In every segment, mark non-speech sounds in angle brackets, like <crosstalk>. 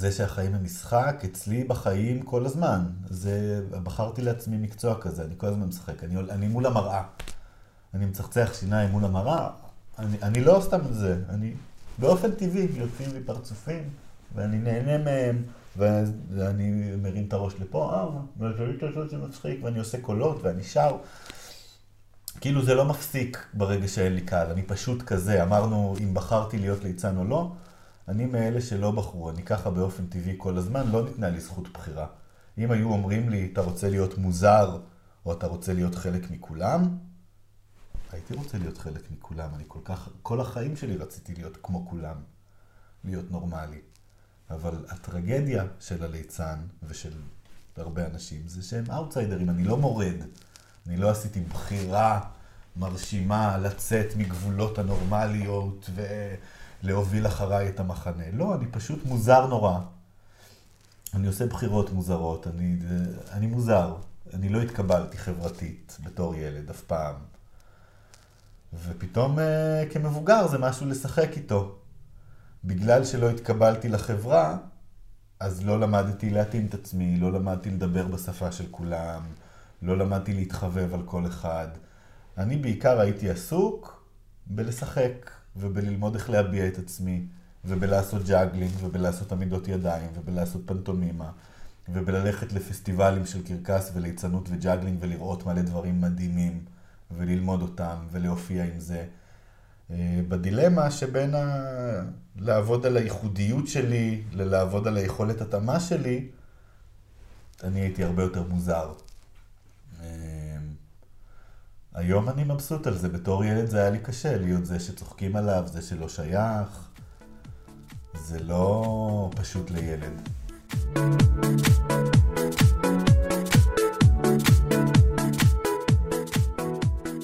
זה שהחיים הם משחק, אצלי בחיים כל הזמן. זה, בחרתי לעצמי מקצוע כזה, אני כל הזמן משחק. אני, אני מול המראה. אני מצחצח שיניים מול המראה. אני, אני לא סתם זה, אני באופן טבעי יוצאים לי פרצופים, ואני נהנה מהם, ואני מרים את הראש לפה, אה, והשליט הזאת זה מצחיק, ואני עושה קולות, ואני שר. כאילו זה לא מפסיק ברגע שאין לי קהל, אני פשוט כזה. אמרנו, אם בחרתי להיות ליצן או לא, אני מאלה שלא בחרו, אני ככה באופן טבעי כל הזמן, לא ניתנה לי זכות בחירה. אם היו אומרים לי, אתה רוצה להיות מוזר, או אתה רוצה להיות חלק מכולם, הייתי רוצה להיות חלק מכולם. אני כל כך, כל החיים שלי רציתי להיות כמו כולם, להיות נורמלי. אבל הטרגדיה של הליצן ושל הרבה אנשים זה שהם אאוטסיידרים, אני לא מורד. אני לא עשיתי בחירה מרשימה לצאת מגבולות הנורמליות ולהוביל אחריי את המחנה. לא, אני פשוט מוזר נורא. אני עושה בחירות מוזרות, אני, אני מוזר. אני לא התקבלתי חברתית בתור ילד אף פעם. ופתאום אה, כמבוגר זה משהו לשחק איתו. בגלל שלא התקבלתי לחברה, אז לא למדתי להתאים את עצמי, לא למדתי לדבר בשפה של כולם, לא למדתי להתחבב על כל אחד. אני בעיקר הייתי עסוק בלשחק ובללמוד איך להביע את עצמי, ובלעשות juggling, ובלעשות עמידות ידיים, ובלעשות פנטומימה, ובללכת לפסטיבלים של קרקס וליצנות ו juggling ולראות מלא דברים מדהימים, וללמוד אותם, ולהופיע עם זה. אה, בדילמה שבין ה... לעבוד על הייחודיות שלי, ללעבוד על היכולת התאמה שלי, אני הייתי הרבה יותר מוזר. היום אני מבסוט על זה, בתור ילד זה היה לי קשה להיות זה שצוחקים עליו, זה שלא שייך. זה לא פשוט לילד.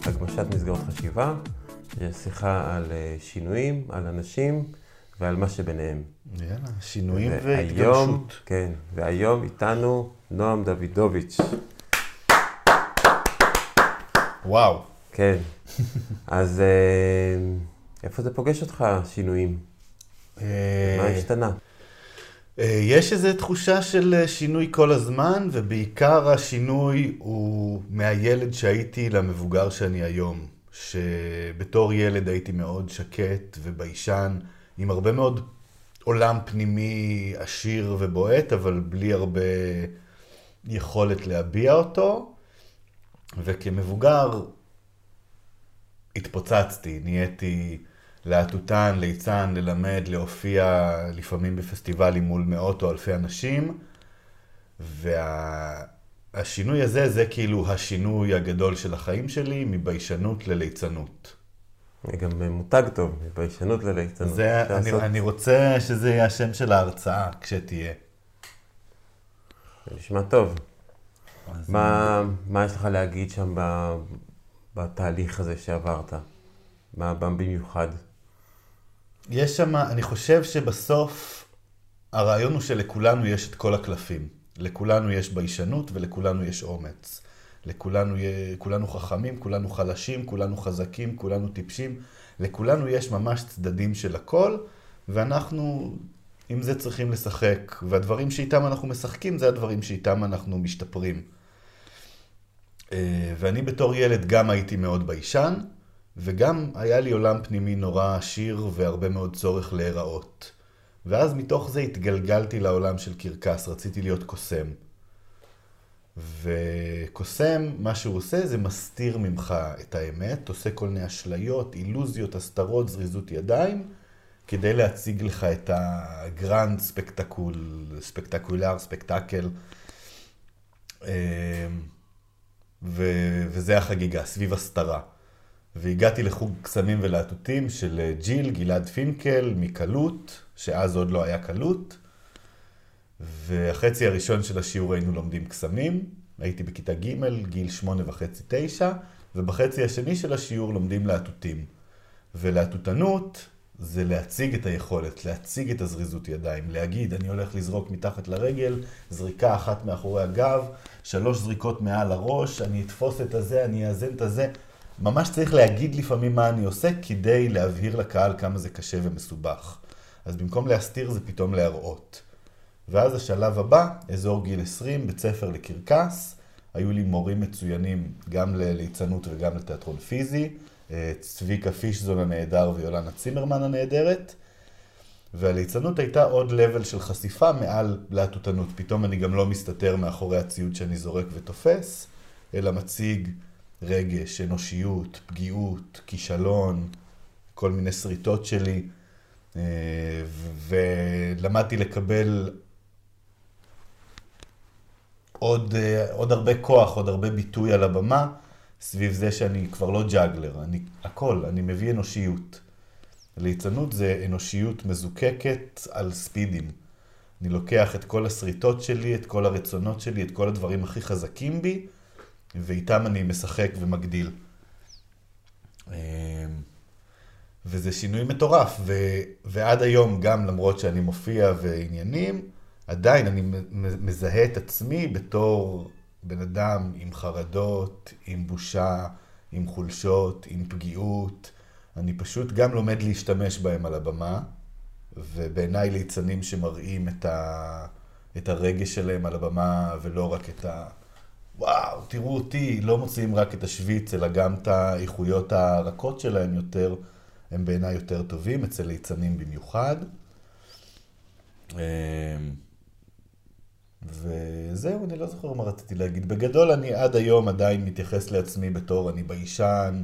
הגמשת מסגרות חשיבה, שיחה על אה, שינויים, על אנשים ועל מה שביניהם. יאללה, שינויים והתגמשות. כן, והיום איתנו נועם דוידוביץ'. וואו. כן. <laughs> אז אה, איפה זה פוגש אותך, שינויים? אה, מה השתנה? אה, יש איזו תחושה של שינוי כל הזמן, ובעיקר השינוי הוא מהילד שהייתי למבוגר שאני היום. שבתור ילד הייתי מאוד שקט וביישן, עם הרבה מאוד עולם פנימי עשיר ובועט, אבל בלי הרבה יכולת להביע אותו. וכמבוגר התפוצצתי, נהייתי להטוטן, ליצן, ללמד, להופיע לפעמים בפסטיבלים מול מאות או אלפי אנשים. והשינוי וה... הזה, זה כאילו השינוי הגדול של החיים שלי, מביישנות לליצנות. זה גם מותג טוב, מביישנות לליצנות. זה, אני, לעשות... אני רוצה שזה יהיה השם של ההרצאה, כשתהיה. זה נשמע טוב. מה, מה יש לך להגיד שם ב, בתהליך הזה שעברת? מה במיוחד? יש שם, אני חושב שבסוף הרעיון הוא שלכולנו יש את כל הקלפים. לכולנו יש ביישנות ולכולנו יש אומץ. לכולנו כולנו חכמים, כולנו חלשים, כולנו חזקים, כולנו טיפשים. לכולנו יש ממש צדדים של הכל, ואנחנו עם זה צריכים לשחק. והדברים שאיתם אנחנו משחקים זה הדברים שאיתם אנחנו משתפרים. אה, ואני בתור ילד גם הייתי מאוד ביישן, וגם היה לי עולם פנימי נורא עשיר והרבה מאוד צורך להיראות. ואז מתוך זה התגלגלתי לעולם של קרקס, רציתי להיות קוסם. וקוסם, מה שהוא עושה זה מסתיר ממך את האמת, עושה כל מיני אשליות, אילוזיות, הסתרות, זריזות ידיים, כדי להציג לך את הגרנד ספקטקול, ספקטקולר, ספקטקל. ו- וזה החגיגה, סביב הסתרה. והגעתי לחוג קסמים ולהטוטים של אה, ג'יל, גלעד פינקל, מקלות, שאז עוד לא היה קלות. והחצי הראשון של השיעור היינו לומדים קסמים, הייתי בכיתה ג', גיל שמונה וחצי, תשע, ובחצי השני של השיעור לומדים להטוטים. ולהטוטנות זה להציג את היכולת, להציג את הזריזות ידיים, להגיד, אני הולך לזרוק מתחת לרגל, זריקה אחת מאחורי הגב, שלוש זריקות מעל הראש, אני אתפוס את הזה, אני אאזן את הזה. ממש צריך להגיד לפעמים מה אני עושה כדי להבהיר לקהל כמה זה קשה ומסובך. אז במקום להסתיר זה פתאום להראות. ואז השלב הבא, אזור גיל 20, בית ספר לקרקס. היו לי מורים מצוינים גם לליצנות וגם לתיאטרון פיזי. אה, צביקה פישזון הנהדר ויולנה צימרמן הנהדרת. והליצנות הייתה עוד לבל של חשיפה מעל להטוטנות. פתאום אני גם לא מסתתר מאחורי הציוד שאני זורק ותופס, אלא מציג רגש, אנושיות, פגיעות, כישלון, כל מיני שריטות שלי. אה, ולמדתי לקבל עוד, אה, עוד הרבה כוח, עוד הרבה ביטוי על הבמה, סביב זה שאני כבר לא ג'אגלר, אני הכל, אני מביא אנושיות. ליצנות זה אנושיות מזוקקת על ספידים. אני לוקח את כל השריטות שלי, את כל הרצונות שלי, את כל הדברים הכי חזקים בי, ואיתם אני משחק ומגדיל. אמ, וזה שינוי מטורף, ו, ועד היום, גם למרות שאני מופיע ועניינים, עדיין אני מזהה את עצמי בתור בן אדם עם חרדות, עם בושה, עם חולשות, עם פגיעות. אני פשוט גם לומד להשתמש בהם על הבמה, ובעיניי ליצנים שמראים את, ה... את הרגש שלהם על הבמה, ולא רק את ה... וואו, תראו אותי, לא מוציאים רק את השוויץ, אלא גם את האיכויות הרכות שלהם יותר, הם בעיניי יותר טובים, אצל ליצנים במיוחד. וזהו, אני לא זוכר מה רציתי להגיד. בגדול, אני עד היום עדיין מתייחס לעצמי בתור אני ביישן,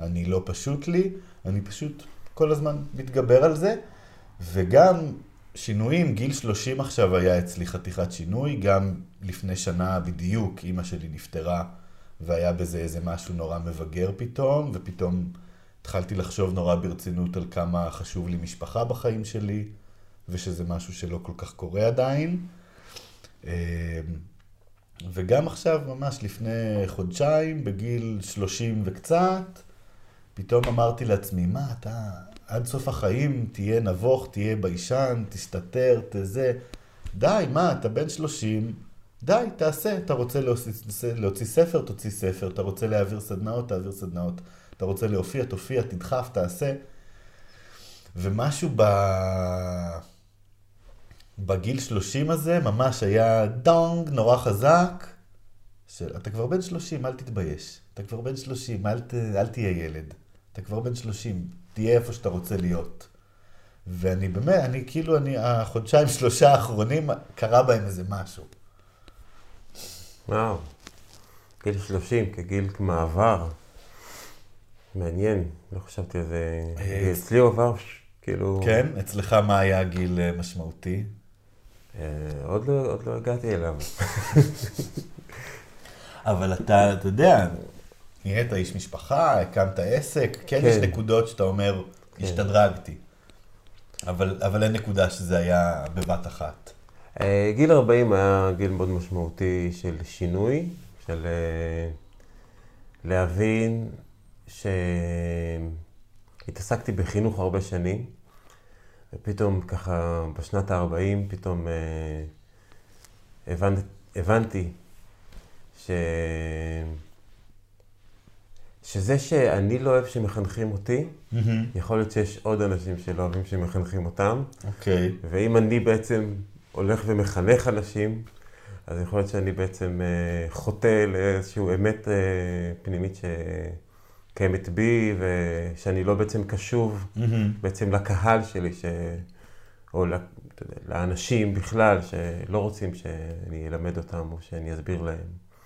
אני לא פשוט לי, אני פשוט כל הזמן מתגבר על זה. וגם שינויים, גיל 30 עכשיו היה אצלי חתיכת שינוי, גם לפני שנה בדיוק אימא שלי נפטרה, והיה בזה איזה משהו נורא מבגר פתאום, ופתאום התחלתי לחשוב נורא ברצינות על כמה חשוב לי משפחה בחיים שלי, ושזה משהו שלא כל כך קורה עדיין. אמ, וגם עכשיו, ממש לפני חודשיים, בגיל 30 וקצת, פתאום אמרתי לעצמי, מה, אתה עד סוף החיים תהיה נבוך, תהיה ביישן, תסתתר, תזה. די, מה, אתה בן 30, די, תעשה. אתה רוצה להוציא, להוציא ספר, תוציא ספר. אתה רוצה להעביר סדנאות, תעביר סדנאות. אתה רוצה להופיע, תופיע, תדחף, תעשה. ומשהו ב... בגיל 30 הזה ממש היה דונג נורא חזק, של אתה כבר בן 30, אל תתבייש. אתה כבר בן 30, אל, ת, אל תהיה ילד. אתה כבר בן 30, תהיה איפה שאתה רוצה להיות. ואני באמת, אני כאילו, אני, החודשיים, שלושה האחרונים, קרה בהם איזה משהו. וואו, גיל 30 כגיל מעבר. מעניין, לא חשבתי על זה. אה, אצלי הוא עבר, כאילו... כן? אצלך מה היה גיל אה, משמעותי? אה, עוד לא, עוד לא הגעתי אליו. <laughs> אבל אתה, אתה יודע, נהיית איש משפחה, הקמת עסק, כן, כן. יש נקודות שאתה אומר, כן. השתדרגתי. אבל, אבל אין נקודה שזה היה בבת אחת. אה, גיל 40 היה גיל מאוד משמעותי של שינוי, של אה, להבין שהתעסקתי בחינוך הרבה שנים, ופתאום ככה בשנת ה-40 פתאום הבנ... הבנתי ש... שזה שאני לא אוהב שמחנכים אותי, mm-hmm. יכול להיות שיש עוד אנשים שלא אוהבים שמחנכים אותם. אוקיי. Okay. ואם אני בעצם הולך ומחנך אנשים, אז יכול להיות שאני בעצם אה, חוטא לאיזושהי אמת אה, פנימית שקיימת בי, ושאני לא בעצם קשוב mm-hmm. בעצם לקהל שלי, ש... או יודע, לאנשים בכלל, שלא רוצים שאני אלמד אותם או שאני אסביר להם.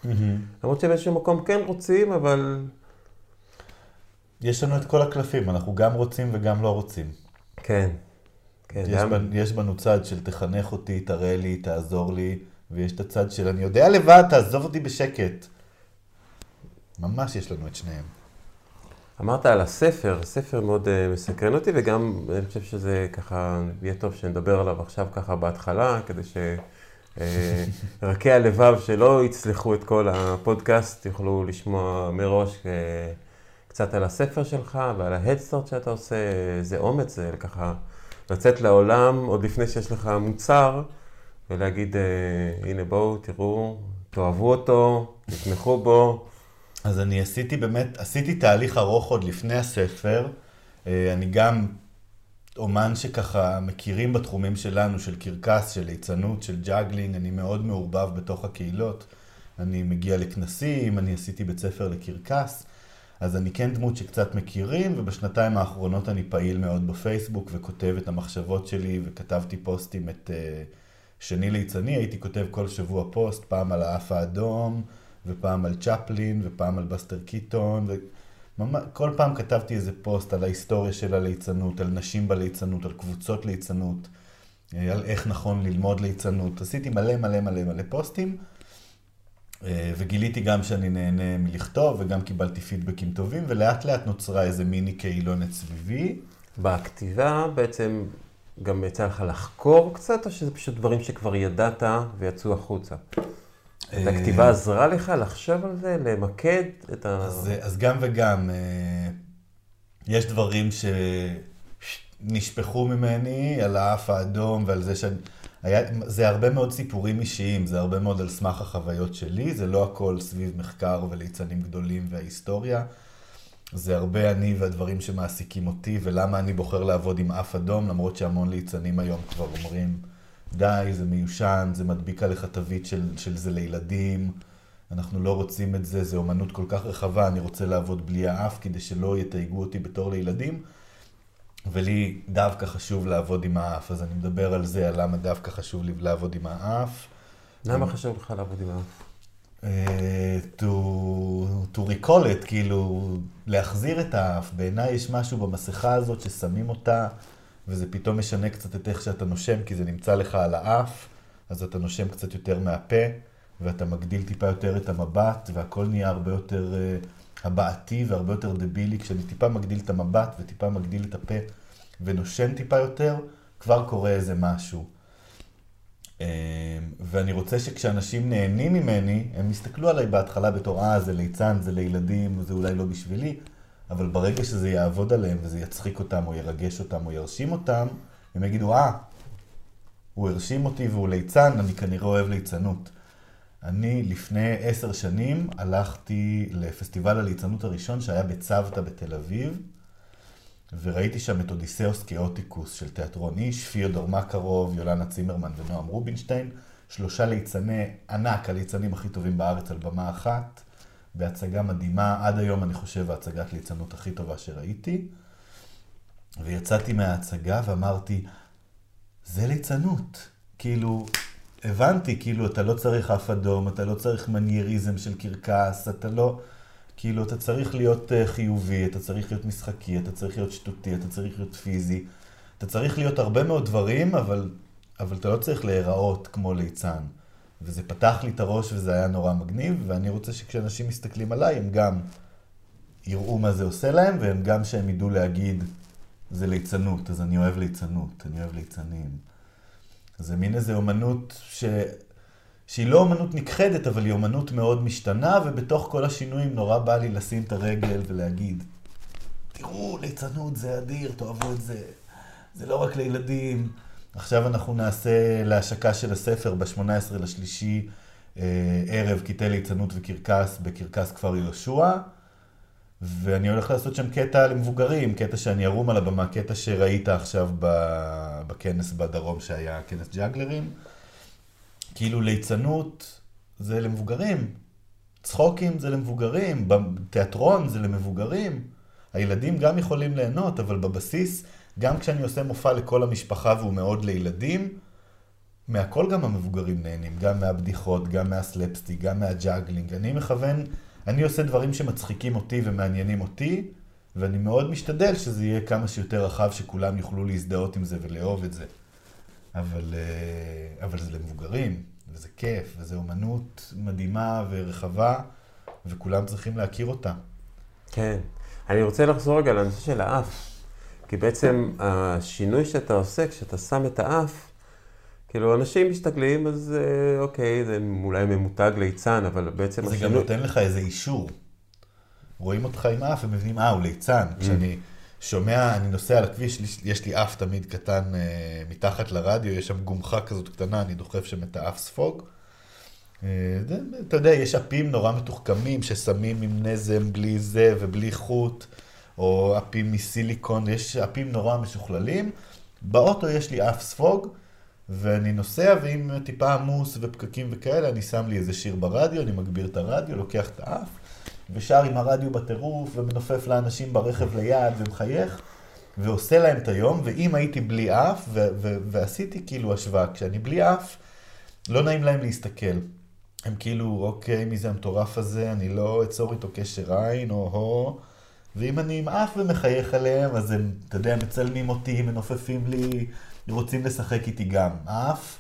Mm-hmm. למרות שבאיזשהו מקום כן רוצים, אבל... יש לנו את כל הקלפים, אנחנו גם רוצים וגם לא רוצים. כן. כן יש, גם... בנ, יש בנו צד של תחנך אותי, תראה לי, תעזור לי, ויש את הצד של אני יודע לבד, תעזוב אותי בשקט. ממש יש לנו את שניהם. אמרת על הספר, ספר מאוד uh, מסקרן אותי, וגם אני חושב שזה ככה, יהיה טוב שנדבר עליו עכשיו ככה בהתחלה, כדי שרכי אה, <laughs> הלבב שלא יצלחו את כל הפודקאסט, יוכלו לשמוע מראש אה, קצת על הספר שלך ועל ההדסטארט שאתה עושה, איזה אומץ זה ככה לצאת לעולם עוד לפני שיש לך מוצר, ולהגיד, אה, הנה בואו, תראו, תאהבו אותו, תתמכו בו. אז אני עשיתי באמת, עשיתי תהליך ארוך עוד לפני הספר. אה, אני גם אומן שככה מכירים בתחומים שלנו, של קרקס, של ליצנות, של juggling, אני מאוד מעורבב בתוך הקהילות. אני מגיע לכנסים, אני עשיתי בית ספר לקרקס, אז אני כן דמות שקצת מכירים, ובשנתיים האחרונות אני פעיל מאוד בפייסבוק וכותב את המחשבות שלי, וכתבתי פוסטים את אה, שני ליצני, הייתי כותב כל שבוע פוסט, פעם על האף האדום, ופעם על צ'פלין, ופעם על בסטר קיטון, וכל פעם כתבתי איזה פוסט על ההיסטוריה של הליצנות, על נשים בליצנות, על קבוצות ליצנות, אה, על איך נכון ללמוד ליצנות. עשיתי מלא מלא מלא מלא פוסטים. אה, וגיליתי גם שאני נהנה מלכתוב, וגם קיבלתי פידבקים טובים, ולאט לאט נוצרה איזה מיני קהילונת סביבי. בכתיבה בעצם גם יצא לך לחקור קצת, או שזה פשוט דברים שכבר ידעת ויצאו החוצה? אה, הכתיבה עזרה לך לחשוב על זה, למקד את ה... אז, אז גם וגם, אה, יש דברים שנשפכו ממני על האף האדום ועל זה שאני... היה, זה הרבה מאוד סיפורים אישיים, זה הרבה מאוד על סמך החוויות שלי, זה לא הכל סביב מחקר וליצנים גדולים וההיסטוריה. זה הרבה אני והדברים שמעסיקים אותי, ולמה אני בוחר לעבוד עם אף אדום, למרות שהמון ליצנים היום כבר אומרים, די, זה מיושן, זה מדביק עליך תווית של, של זה לילדים, אנחנו לא רוצים את זה, זו אומנות כל כך רחבה, אני רוצה לעבוד בלי האף כדי שלא יתייגו אותי בתור לילדים. ולי דווקא חשוב לעבוד עם האף, אז אני מדבר על זה, על למה דווקא חשוב לי לעבוד עם האף. למה חשוב לך לעבוד עם האף? Uh, to, to recall it, כאילו, להחזיר את האף. בעיניי יש משהו במסכה הזאת ששמים אותה, וזה פתאום משנה קצת את איך שאתה נושם, כי זה נמצא לך על האף, אז אתה נושם קצת יותר מהפה, ואתה מגדיל טיפה יותר את המבט, והכל נהיה הרבה יותר uh, הבעתי והרבה יותר דבילי. כשאני טיפה מגדיל את המבט וטיפה מגדיל את הפה ונושם טיפה יותר, כבר קורה איזה משהו. אמ, ואני רוצה שכשאנשים נהנים ממני, הם יסתכלו עליי בהתחלה בתור, אה, זה ליצן, זה לילדים, זה אולי לא בשבילי, אבל ברגע שזה יעבוד עליהם וזה יצחיק אותם, או ירגש אותם, או ירשים אותם, הם יגידו, אה, הוא הרשים אותי והוא ליצן, אני כנראה אוהב ליצנות. אני לפני עשר שנים הלכתי לפסטיבל הליצנות הראשון שהיה בצוותא בתל אביב, וראיתי שם את אודיסאוס כאוטיקוס של תיאטרון איש, פיודור מקרוב, יולנה צימרמן ונועם רובינשטיין, שלושה ליצני ענק, הליצנים הכי טובים בארץ על במה אחת, בהצגה מדהימה, עד היום אני חושב ההצגת ליצנות הכי טובה שראיתי. ויצאתי מההצגה ואמרתי, זה ליצנות. כאילו, הבנתי, כאילו, אתה לא צריך אף אדום, אתה לא צריך מנייריזם של קרקס, אתה לא... כאילו, אתה צריך להיות uh, חיובי, אתה צריך להיות משחקי, אתה צריך להיות שטותי, אתה צריך להיות פיזי. אתה צריך להיות הרבה מאוד דברים, אבל, אבל אתה לא צריך להיראות כמו ליצן. וזה פתח לי את הראש וזה היה נורא מגניב, ואני רוצה שכשאנשים מסתכלים עליי, הם גם יראו מה זה עושה להם, והם גם שהם ידעו להגיד, זה ליצנות, אז אני אוהב ליצנות, אני אוהב ליצנים. זה מין איזה אומנות ש... שהיא לא אומנות נכחדת, אבל היא אומנות מאוד משתנה, ובתוך כל השינויים נורא בא לי לשים את הרגל ולהגיד, תראו, ליצנות זה אדיר, תאהבו את זה. זה לא רק לילדים. עכשיו אנחנו נעשה להשקה של הספר ב-18 לשלישי, אה, ערב קטעי ליצנות וקרקס בקרקס כפר יהושע. ואני הולך לעשות שם קטע למבוגרים, קטע שאני ערום על הבמה, קטע שראית עכשיו בכנס בדרום שהיה כנס ג'אגלרים. כאילו ליצנות זה למבוגרים, צחוקים זה למבוגרים, תיאטרון זה למבוגרים. הילדים גם יכולים ליהנות, אבל בבסיס, גם כשאני עושה מופע לכל המשפחה והוא מאוד לילדים, מהכל גם המבוגרים נהנים, גם מהבדיחות, גם מהסלפסטיק, גם מהג'אגלינג. אני מכוון, אני עושה דברים שמצחיקים אותי ומעניינים אותי, ואני מאוד משתדל שזה יהיה כמה שיותר רחב, שכולם יוכלו להזדהות עם זה ולאהוב את זה. אבל, אה, אבל זה למבוגרים, וזה כיף, וזו אומנות מדהימה ורחבה, וכולם צריכים להכיר אותה. כן. אני רוצה לחזור רגע לנושא של האף. כי בעצם השינוי שאתה עושה, כשאתה שם את האף, כאילו, אנשים מסתכלים, אז אה, אוקיי, זה אולי ממותג ליצן, אבל בעצם זה השינוי... זה גם נותן לך איזה אישור. רואים אותך עם אף ומבינים, אה, הוא ליצן. Mm. כשאני שומע, אני נוסע על הכביש, יש לי אף תמיד קטן אה, מתחת לרדיו, יש שם גומחה כזאת קטנה, אני דוחף שם את האף ספוג. אה, אתה יודע, יש אפים נורא מתוחכמים ששמים עם נזם בלי זה ובלי חוט, או אפים מסיליקון, יש אפים נורא משוכללים. באוטו יש לי אף ספוג, ואני נוסע, ואם טיפה עמוס ופקקים וכאלה, אני שם לי איזה שיר ברדיו, אני מגביר את הרדיו, לוקח את האף, ושר עם הרדיו בטירוף, ומנופף לאנשים ברכב ליד, ומחייך, ועושה להם את היום, ואם הייתי בלי אף, ו- ו- ועשיתי כאילו השוואה, כשאני בלי אף, לא נעים להם להסתכל. הם כאילו, אוקיי, מי זה המטורף הזה, אני לא אצור איתו קשר עין, או הו. ואם אני עם אף ומחייך עליהם, אז הם, אתה יודע, מצלמים אותי, מנופפים לי, רוצים לשחק איתי גם. אף,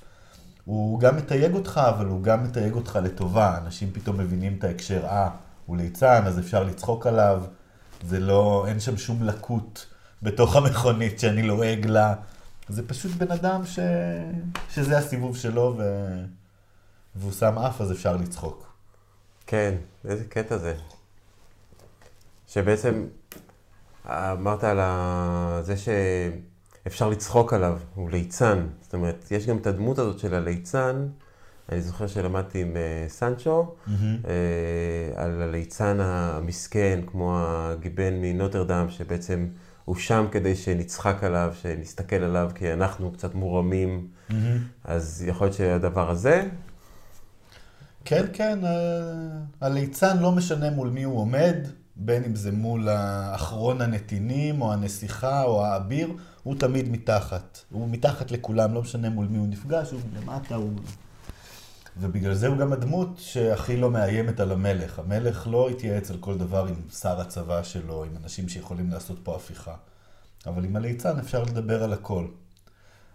הוא גם מתייג אותך, אבל הוא גם מתייג אותך לטובה. אנשים פתאום מבינים את ההקשר, אה, הוא ליצן, אז אפשר לצחוק עליו. זה לא, אין שם שום לקות בתוך המכונית שאני לועג לה. זה פשוט בן אדם ש... שזה הסיבוב שלו, ו... והוא שם אף, אז אפשר לצחוק. כן, איזה קטע זה. שבעצם אמרת על ה... זה שאפשר לצחוק עליו, הוא ליצן. זאת אומרת, יש גם את הדמות הזאת של הליצן. אני זוכר שלמדתי עם uh, סנצ'ו, mm-hmm. על הליצן המסכן, כמו הגיבן מנוטרדם, שבעצם הוא שם כדי שנצחק עליו, שנסתכל עליו, כי אנחנו קצת מורמים. Mm-hmm. אז יכול להיות שהדבר הזה, כן, כן, הליצן לא משנה מול מי הוא עומד, בין אם זה מול אחרון הנתינים, או הנסיכה, או האביר, הוא תמיד מתחת. הוא מתחת לכולם, לא משנה מול מי הוא נפגש, הוא למטה, הוא... ובגלל זה הוא גם הדמות שהכי לא מאיימת על המלך. המלך לא התייעץ על כל דבר עם שר הצבא שלו, עם אנשים שיכולים לעשות פה הפיכה. אבל עם הליצן אפשר לדבר על הכל.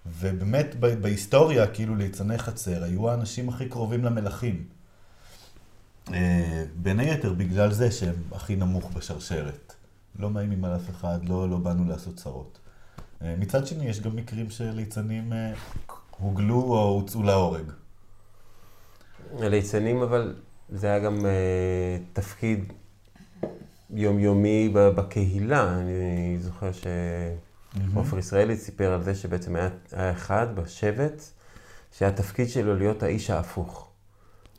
ובאמת בהיסטוריה, כאילו ליצני חצר, היו האנשים הכי קרובים למלכים. אה, בין היתר בגלל זה שהם הכי נמוך בשרשרת. לא מאיימים על אף אחד, לא, לא באנו לעשות צרות. אה, מצד שני, יש גם מקרים שליצנים אה, הוגלו או הוצאו להורג. ליצנים, אבל זה היה גם תפקיד יומיומי בקהילה. אני זוכר שעופר ישראלי סיפר על זה שבעצם היה, היה אחד בשבט, שהתפקיד שלו להיות האיש ההפוך.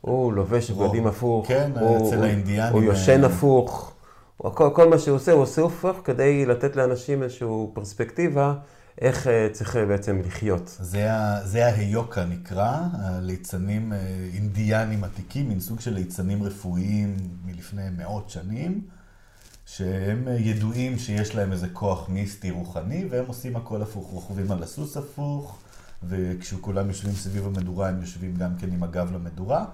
הוא לובש בגדים הפוך, כן, הוא, אצל האינדיאנים. הוא יושן הפוך. כל, כל מה שהוא עושה, הוא עושה הפוך כדי לתת לאנשים איזושהי פרספקטיבה איך uh, צריך בעצם לחיות. זה, זה ההיוקה נקרא, הליצנים אינדיאנים עתיקים, מין סוג של ליצנים רפואיים מלפני מאות שנים, שהם ידועים שיש להם איזה כוח מיסטי רוחני, והם עושים הכל הפוך, רוכבים על הסוס הפוך, וכשכולם יושבים סביב המדורה, הם יושבים גם כן עם הגב למדורה.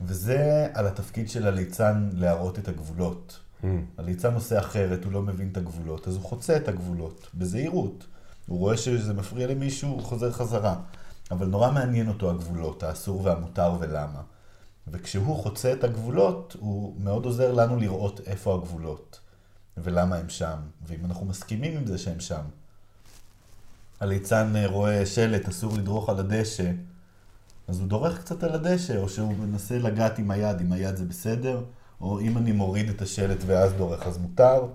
וזה על התפקיד של הליצן להראות את הגבולות. Mm. הליצן עושה אחרת, הוא לא מבין את הגבולות, אז הוא חוצה את הגבולות, בזהירות. הוא רואה שזה מפריע למישהו, הוא חוזר חזרה. אבל נורא מעניין אותו הגבולות, האסור והמותר ולמה. וכשהוא חוצה את הגבולות, הוא מאוד עוזר לנו לראות איפה הגבולות, ולמה הם שם, ואם אנחנו מסכימים עם זה שהם שם. הליצן רואה שלט, אסור לדרוך על הדשא, אז הוא דורך קצת על הדשא, או שהוא מנסה לגעת עם היד, עם היד זה בסדר, או אם אני מוריד את השלט ואז דורך אז מותר.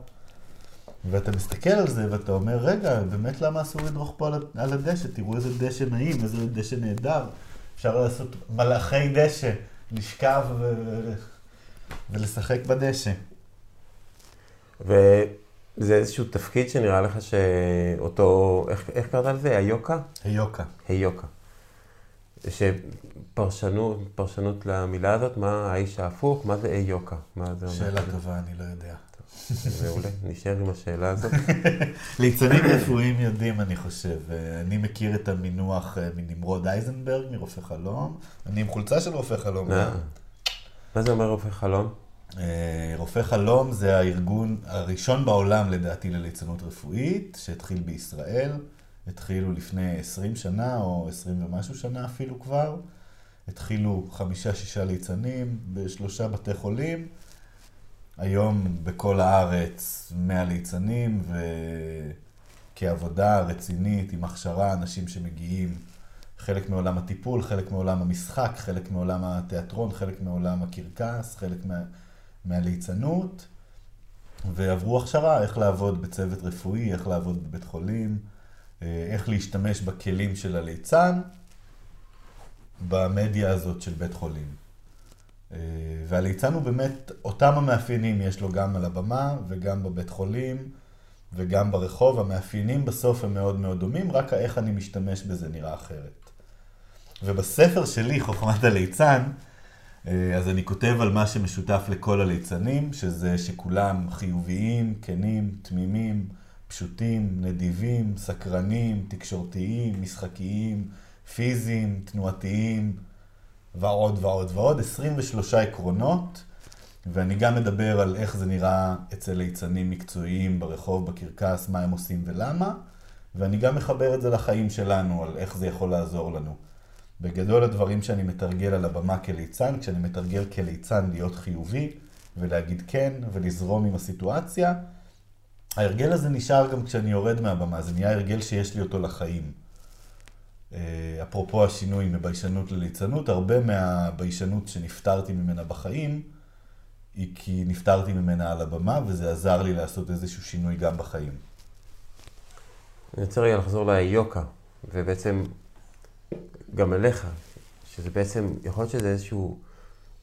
ואתה מסתכל על זה ואתה אומר, רגע, באמת למה אסור לדרוך פה על הדשא? תראו איזה דשא נעים, איזה דשא נהדר. אפשר לעשות מלאכי דשא, לשכב ו... ולשחק בדשא. וזה איזשהו תפקיד שנראה לך שאותו, איך, איך קראת לזה? היוקה? היוקה. היוקה. שפרשנות, פרשנות למילה הזאת, מה האיש ההפוך, מה זה איוקה? מה זה אומר? שאלה טובה, אני לא יודע. מעולה, <laughs> נשאר עם השאלה הזאת. <laughs> ליצנים רפואיים יודעים, אני חושב. אני מכיר את המינוח אה, מנמרוד אייזנברג, מרופא חלום. אני עם חולצה של רופא חלום. אה. מה זה אומר רופא חלום? אה, רופא חלום זה הארגון הראשון בעולם, לדעתי, לליצנות רפואית, שהתחיל בישראל. התחילו לפני 20 שנה, או 20 ומשהו שנה אפילו כבר. התחילו חמישה-שישה ליצנים בשלושה בתי חולים. היום בכל הארץ 100 ליצנים, וכעבודה רצינית, עם הכשרה, אנשים שמגיעים, חלק מעולם הטיפול, חלק מעולם המשחק, חלק מעולם התיאטרון, חלק מעולם הקרקס, חלק מה, מהליצנות, ועברו הכשרה איך לעבוד בצוות רפואי, איך לעבוד בבית חולים. אה, איך להשתמש בכלים של הליצן במדיה הזאת של בית חולים. אה, והליצן הוא באמת, אותם המאפיינים יש לו גם על הבמה וגם בבית חולים, וגם ברחוב, המאפיינים בסוף הם מאוד מאוד דומים, רק איך אני משתמש בזה נראה אחרת. ובספר שלי, חוכמת הליצן, אה, אז אני כותב על מה שמשותף לכל הליצנים, שזה שכולם חיוביים, כנים, תמימים, פשוטים, נדיבים, סקרנים, תקשורתיים, משחקיים, פיזיים, תנועתיים, ועוד ועוד ועוד. 23 עקרונות, ואני גם מדבר על איך זה נראה אצל ליצנים מקצועיים ברחוב, בקרקס, מה הם עושים ולמה, ואני גם מחבר את זה לחיים שלנו, על איך זה יכול לעזור לנו. בגדול הדברים שאני מתרגל על הבמה כליצן, כשאני מתרגל כליצן להיות חיובי ולהגיד כן ולזרום עם הסיטואציה, ההרגל הזה נשאר גם כשאני יורד מהבמה, זה נהיה הרגל שיש לי אותו לחיים. אה, אפרופו השינוי מביישנות לליצנות, הרבה מהביישנות שנפטרתי ממנה בחיים, היא כי נפטרתי ממנה על הבמה, וזה עזר לי לעשות איזשהו שינוי גם בחיים. אני רוצה רגע לחזור ליוקה, ובעצם גם אליך, שזה בעצם, יכול להיות שזה איזשהו,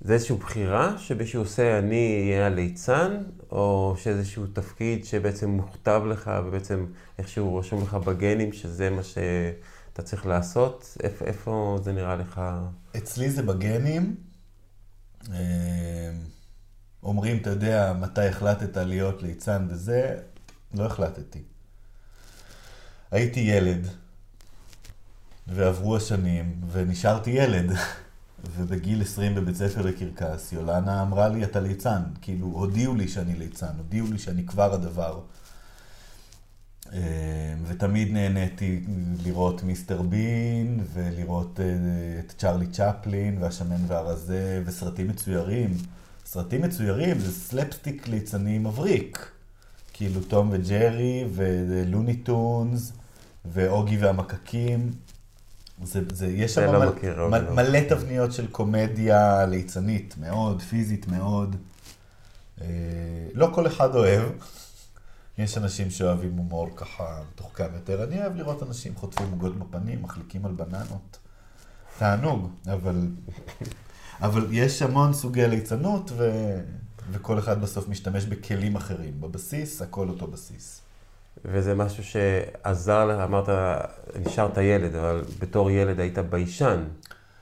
זה איזושהי בחירה שמישהו עושה אני אהיה הליצן, או שאיזשהו תפקיד שבעצם מוכתב לך, ובעצם איכשהו רשום לך בגנים, שזה מה שאתה צריך לעשות, איפה, איפה זה נראה לך? אצלי זה בגנים. אה, אומרים, אתה יודע, מתי החלטת להיות ליצן וזה, לא החלטתי. הייתי ילד, ועברו השנים, ונשארתי ילד. <laughs> ובגיל 20 בבית ספר לקרקס, יולנה אמרה לי, אתה ליצן. כאילו, הודיעו לי שאני ליצן, הודיעו לי שאני כבר הדבר. אה, ותמיד נהניתי לראות מיסטר בין, ולראות אה, את צ'רלי צ'פלין, והשמן והרזה, וסרטים מצוירים. סרטים מצוירים זה סלפסטיק ליצני מבריק. כאילו תום וג'רי, ולוני טונס, ואוגי והמקקים. זה, זה, יש שם לא מל, מכיר, מ, לא. מלא תבניות של קומדיה ליצנית, מאוד, פיזית מאוד. אה, לא כל אחד אוהב. יש אנשים שאוהבים הומור ככה מתוחכם יותר. אני אוהב לראות אנשים חוטפים עוגות בפנים, מחליקים על בננות. תענוג, אבל, אבל יש המון סוגי ליצנות, ו, וכל אחד בסוף משתמש בכלים אחרים. בבסיס, הכל אותו בסיס. וזה משהו שעזר לך, אמרת, נשארת ילד, אבל בתור ילד היית ביישן.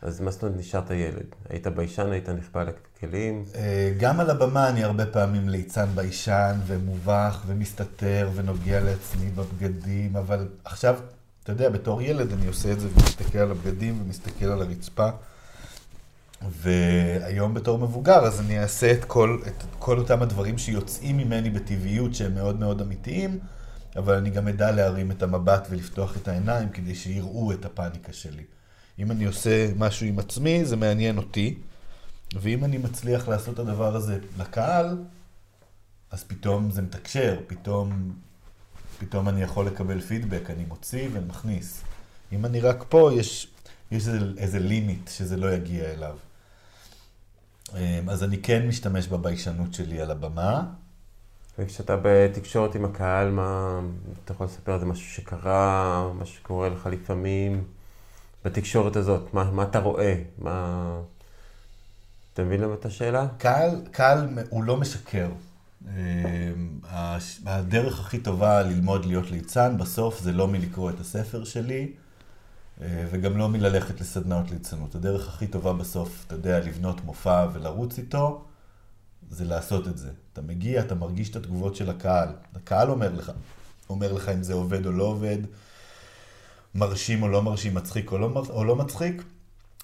אז מה זאת אומרת נשארת ילד? היית ביישן, היית נחבא לכלים? אה, גם על הבמה אני הרבה פעמים ליצן ביישן ומובך ומסתתר ונוגע לעצמי בבגדים, אבל עכשיו, אתה יודע, בתור ילד אני עושה את זה ומסתכל על הבגדים ומסתכל על הרצפה. והיום בתור מבוגר, אז אני אעשה את כל, את כל אותם הדברים שיוצאים ממני בטבעיות, שהם מאוד מאוד אמיתיים, אבל אני גם אדע להרים את המבט ולפתוח את העיניים כדי שיראו את הפאניקה שלי. אם אני עושה משהו עם עצמי, זה מעניין אותי, ואם אני מצליח לעשות את הדבר הזה לקהל, אז פתאום זה מתקשר, פתאום, פתאום אני יכול לקבל פידבק, אני מוציא ומכניס. אם אני רק פה, יש, יש איזה, איזה לימיט שזה לא יגיע אליו. אז אני כן משתמש בביישנות שלי על הבמה. וכשאתה בתקשורת עם הקהל, מה, אתה יכול לספר על זה משהו שקרה, משהו שקורה לך לפעמים בתקשורת הזאת? מה, מה אתה רואה? מה... אתה מבין למה את השאלה? קהל, קהל הוא לא משקר. הש- הדרך הכי טובה ללמוד להיות ליצן, בסוף זה לא מלקרוא את הספר שלי, אה, וגם לא מללכת לסדנאות ליצנות. הדרך הכי טובה בסוף, אתה יודע, לבנות מופע ולרוץ איתו, זה לעשות את זה. אתה מגיע, אתה מרגיש את התגובות של הקהל. הקהל אומר לך, אומר לך אם זה עובד או לא עובד, מרשים או לא מרשים, מצחיק או לא, או לא מצחיק,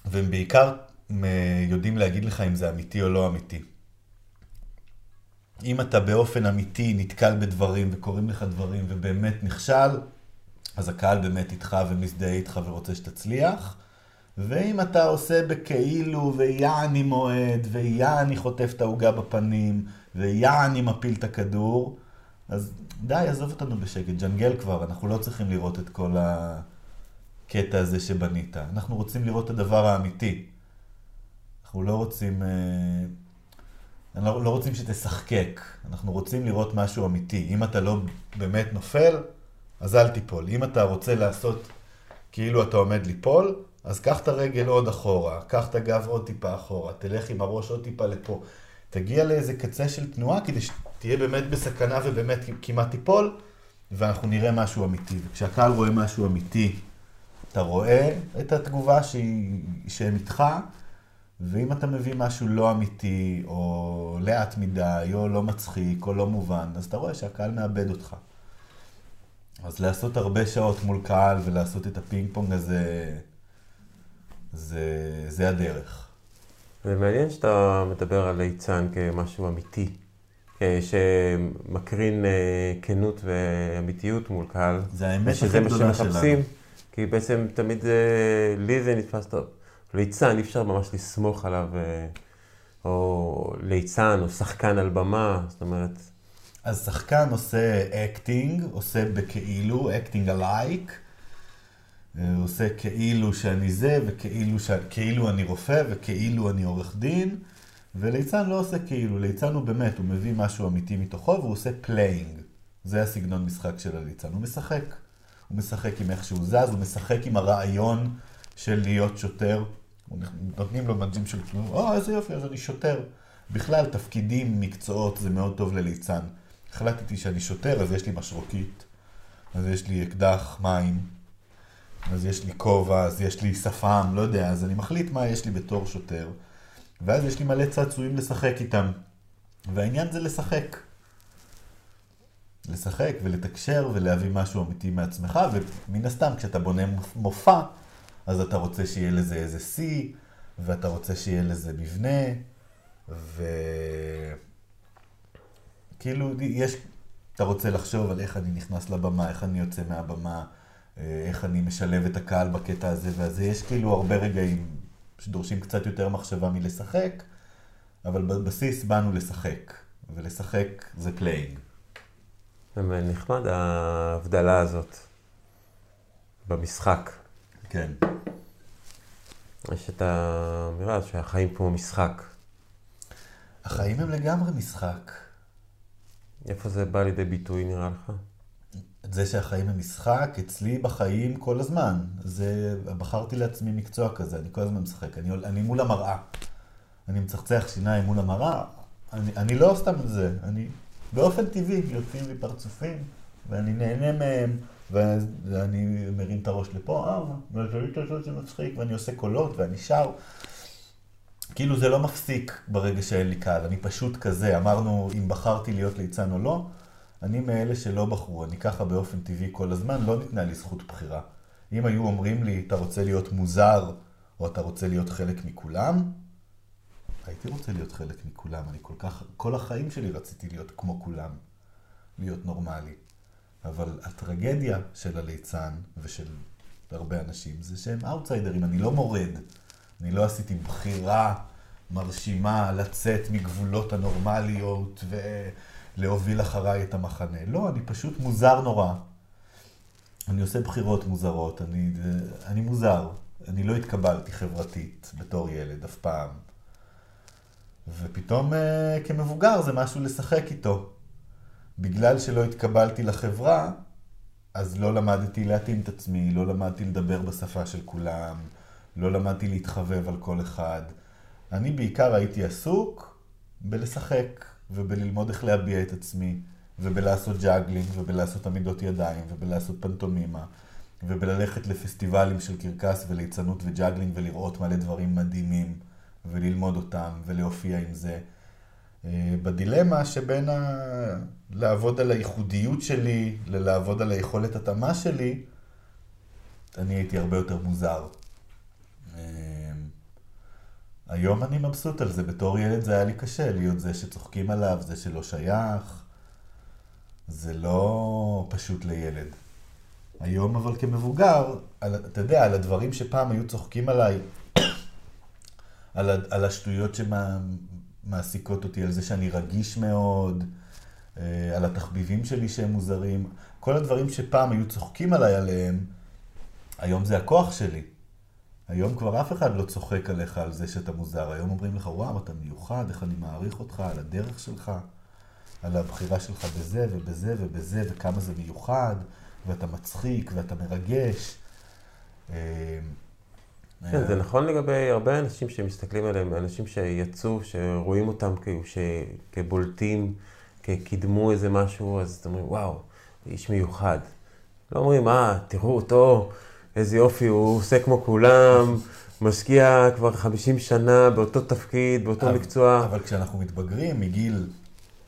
והם בעיקר יודעים להגיד לך אם זה אמיתי או לא אמיתי. אם אתה באופן אמיתי נתקל בדברים וקוראים לך דברים ובאמת נכשל, אז הקהל באמת איתך ומזדהה איתך ורוצה שתצליח. ואם אתה עושה בכאילו ויעני מועד ויעני חוטף את העוגה בפנים ויעני מפיל את הכדור, אז די, עזוב אותנו בשקט, ג'נגל כבר, אנחנו לא צריכים לראות את כל הקטע הזה שבנית. אנחנו רוצים לראות את הדבר האמיתי. אנחנו לא רוצים... אה, אנחנו לא, רוצים שתשחקק, אנחנו רוצים לראות משהו אמיתי. אם אתה לא באמת נופל, אז אל תיפול. אם אתה רוצה לעשות כאילו אתה עומד ליפול, אז קח את הרגל עוד אחורה, קח את הגב עוד טיפה אחורה, תלך עם הראש עוד טיפה לפה. תגיע לאיזה קצה של תנועה כדי שתהיה באמת בסכנה ובאמת כמעט תיפול, ואנחנו נראה משהו אמיתי. וכשהקהל רואה משהו אמיתי, אתה רואה את התגובה שהיא, שהם איתך, ואם אתה מביא משהו לא אמיתי, או לאט מדי, או לא מצחיק, או לא מובן, אז אתה רואה שהקהל מאבד אותך. אז לעשות הרבה שעות מול קהל ולעשות את הפינג פונג הזה, זה, זה הדרך. זה מעניין שאתה מדבר על ליצן כמשהו אמיתי, אה, שמקרין אה, כנות ואמיתיות מול קהל. זה האמת הכי גדולה שלנו. כי בעצם תמיד אה, לי זה נתפס טוב. ליצן, אי אפשר ממש לסמוך עליו, או ליצן, או שחקן על במה, זאת אומרת... אז שחקן עושה acting, עושה בכאילו, acting alike. הוא עושה כאילו שאני זה, וכאילו ש... כאילו אני רופא, וכאילו אני עורך דין, וליצן לא עושה כאילו, ליצן הוא באמת, הוא מביא משהו אמיתי מתוכו, והוא עושה playing. זה הסגנון משחק של הליצן, הוא משחק. הוא משחק עם איך שהוא זז, הוא משחק עם הרעיון של להיות שוטר. נותנים לו מג'ים של כלום, או, איזה יופי, אז אני שוטר. בכלל, תפקידים, מקצועות, זה מאוד טוב לליצן. החלטתי שאני שוטר, אז יש לי משרוקית, אז יש לי אקדח, מים, אז יש לי כובע, אז יש לי שפם, לא יודע, אז אני מחליט מה יש לי בתור שוטר, ואז יש לי מלא צעצועים לשחק איתם. והעניין זה לשחק. לשחק ולתקשר ולהביא משהו אמיתי מעצמך, ומן הסתם כשאתה בונה מופע, אז אתה רוצה שיהיה לזה איזה שיא, ואתה רוצה שיהיה לזה מבנה, וכאילו יש, אתה רוצה לחשוב על איך אני נכנס לבמה, איך אני יוצא מהבמה, איך אני משלב את הקהל בקטע הזה והזה. יש כאילו הרבה רגעים שדורשים קצת יותר מחשבה מלשחק, אבל בבסיס באנו לשחק, ולשחק זה playing. נחמד ההבדלה הזאת במשחק. כן. יש את האמירה שהחיים כמו משחק. החיים הם לגמרי משחק. איפה זה בא לידי ביטוי נראה לך? את זה שהחיים הם משחק, אצלי בחיים כל הזמן. זה, בחרתי לעצמי מקצוע כזה, אני כל הזמן משחק. אני, אני מול המראה. אני מצחצח שיניים מול המראה, אני, אני לא סתם את זה, אני באופן טבעי יוצאים לי פרצופים, ואני נהנה מהם, ואני מרים את הראש לפה, אה, והזווית הזאת זה מצחיק, ואני עושה קולות, ואני שר. כאילו זה לא מפסיק ברגע שאין לי קהל, אני פשוט כזה, אמרנו אם בחרתי להיות ליצן או לא, אני מאלה שלא בחרו, אני ככה באופן טבעי כל הזמן, לא ניתנה לי זכות בחירה. אם היו אומרים לי, אתה רוצה להיות מוזר, או אתה רוצה להיות חלק מכולם, הייתי רוצה להיות חלק מכולם. אני כל כך, כל החיים שלי רציתי להיות כמו כולם, להיות נורמלי. אבל הטרגדיה של הליצן ושל הרבה אנשים זה שהם אאוטסיידרים, אני לא מורד. אני לא עשיתי בחירה מרשימה לצאת מגבולות הנורמליות ו... להוביל אחריי את המחנה. לא, אני פשוט מוזר נורא. אני עושה בחירות מוזרות, אני, אני מוזר. אני לא התקבלתי חברתית בתור ילד אף פעם. ופתאום אה, כמבוגר זה משהו לשחק איתו. בגלל שלא התקבלתי לחברה, אז לא למדתי להתאים את עצמי, לא למדתי לדבר בשפה של כולם, לא למדתי להתחבב על כל אחד. אני בעיקר הייתי עסוק בלשחק. ובללמוד איך להביע את עצמי, ובלעשות ג'אגלינג, ובלעשות עמידות ידיים, ובלעשות פנטומימה, ובללכת לפסטיבלים של קרקס וליצנות וג'אגלינג ולראות מלא דברים מדהימים, וללמוד אותם, ולהופיע עם זה. אה, בדילמה שבין ה... לעבוד על הייחודיות שלי, ללעבוד על היכולת התאמה שלי, אני הייתי הרבה יותר מוזר. היום אני מבסוט על זה, בתור ילד זה היה לי קשה להיות זה שצוחקים עליו, זה שלא שייך. זה לא פשוט לילד. היום אבל כמבוגר, על, אתה יודע, על הדברים שפעם היו צוחקים עליי, <coughs> על, על השטויות שמעסיקות אותי, על זה שאני רגיש מאוד, אה, על התחביבים שלי שהם מוזרים, כל הדברים שפעם היו צוחקים עליי עליהם, היום זה הכוח שלי. היום כבר אף אחד לא צוחק עליך על זה שאתה מוזר. היום אומרים לך, וואו, אתה מיוחד, איך אני מעריך אותך, על הדרך שלך, על הבחירה שלך בזה ובזה ובזה, וכמה זה מיוחד, ואתה מצחיק ואתה מרגש. אה, כן, זה נכון לגבי הרבה אנשים שמסתכלים עליהם, אנשים שיצאו, שרואים אותם כאילו כבולטים, כקידמו איזה משהו, אז אתם אומרים, וואו, איש מיוחד. לא אומרים, אה, תראו אותו, איזה יופי, הוא עושה כמו כולם, משקיע כבר 50 שנה באותו תפקיד, באותו אבל, מקצוע. אבל כשאנחנו מתבגרים, מגיל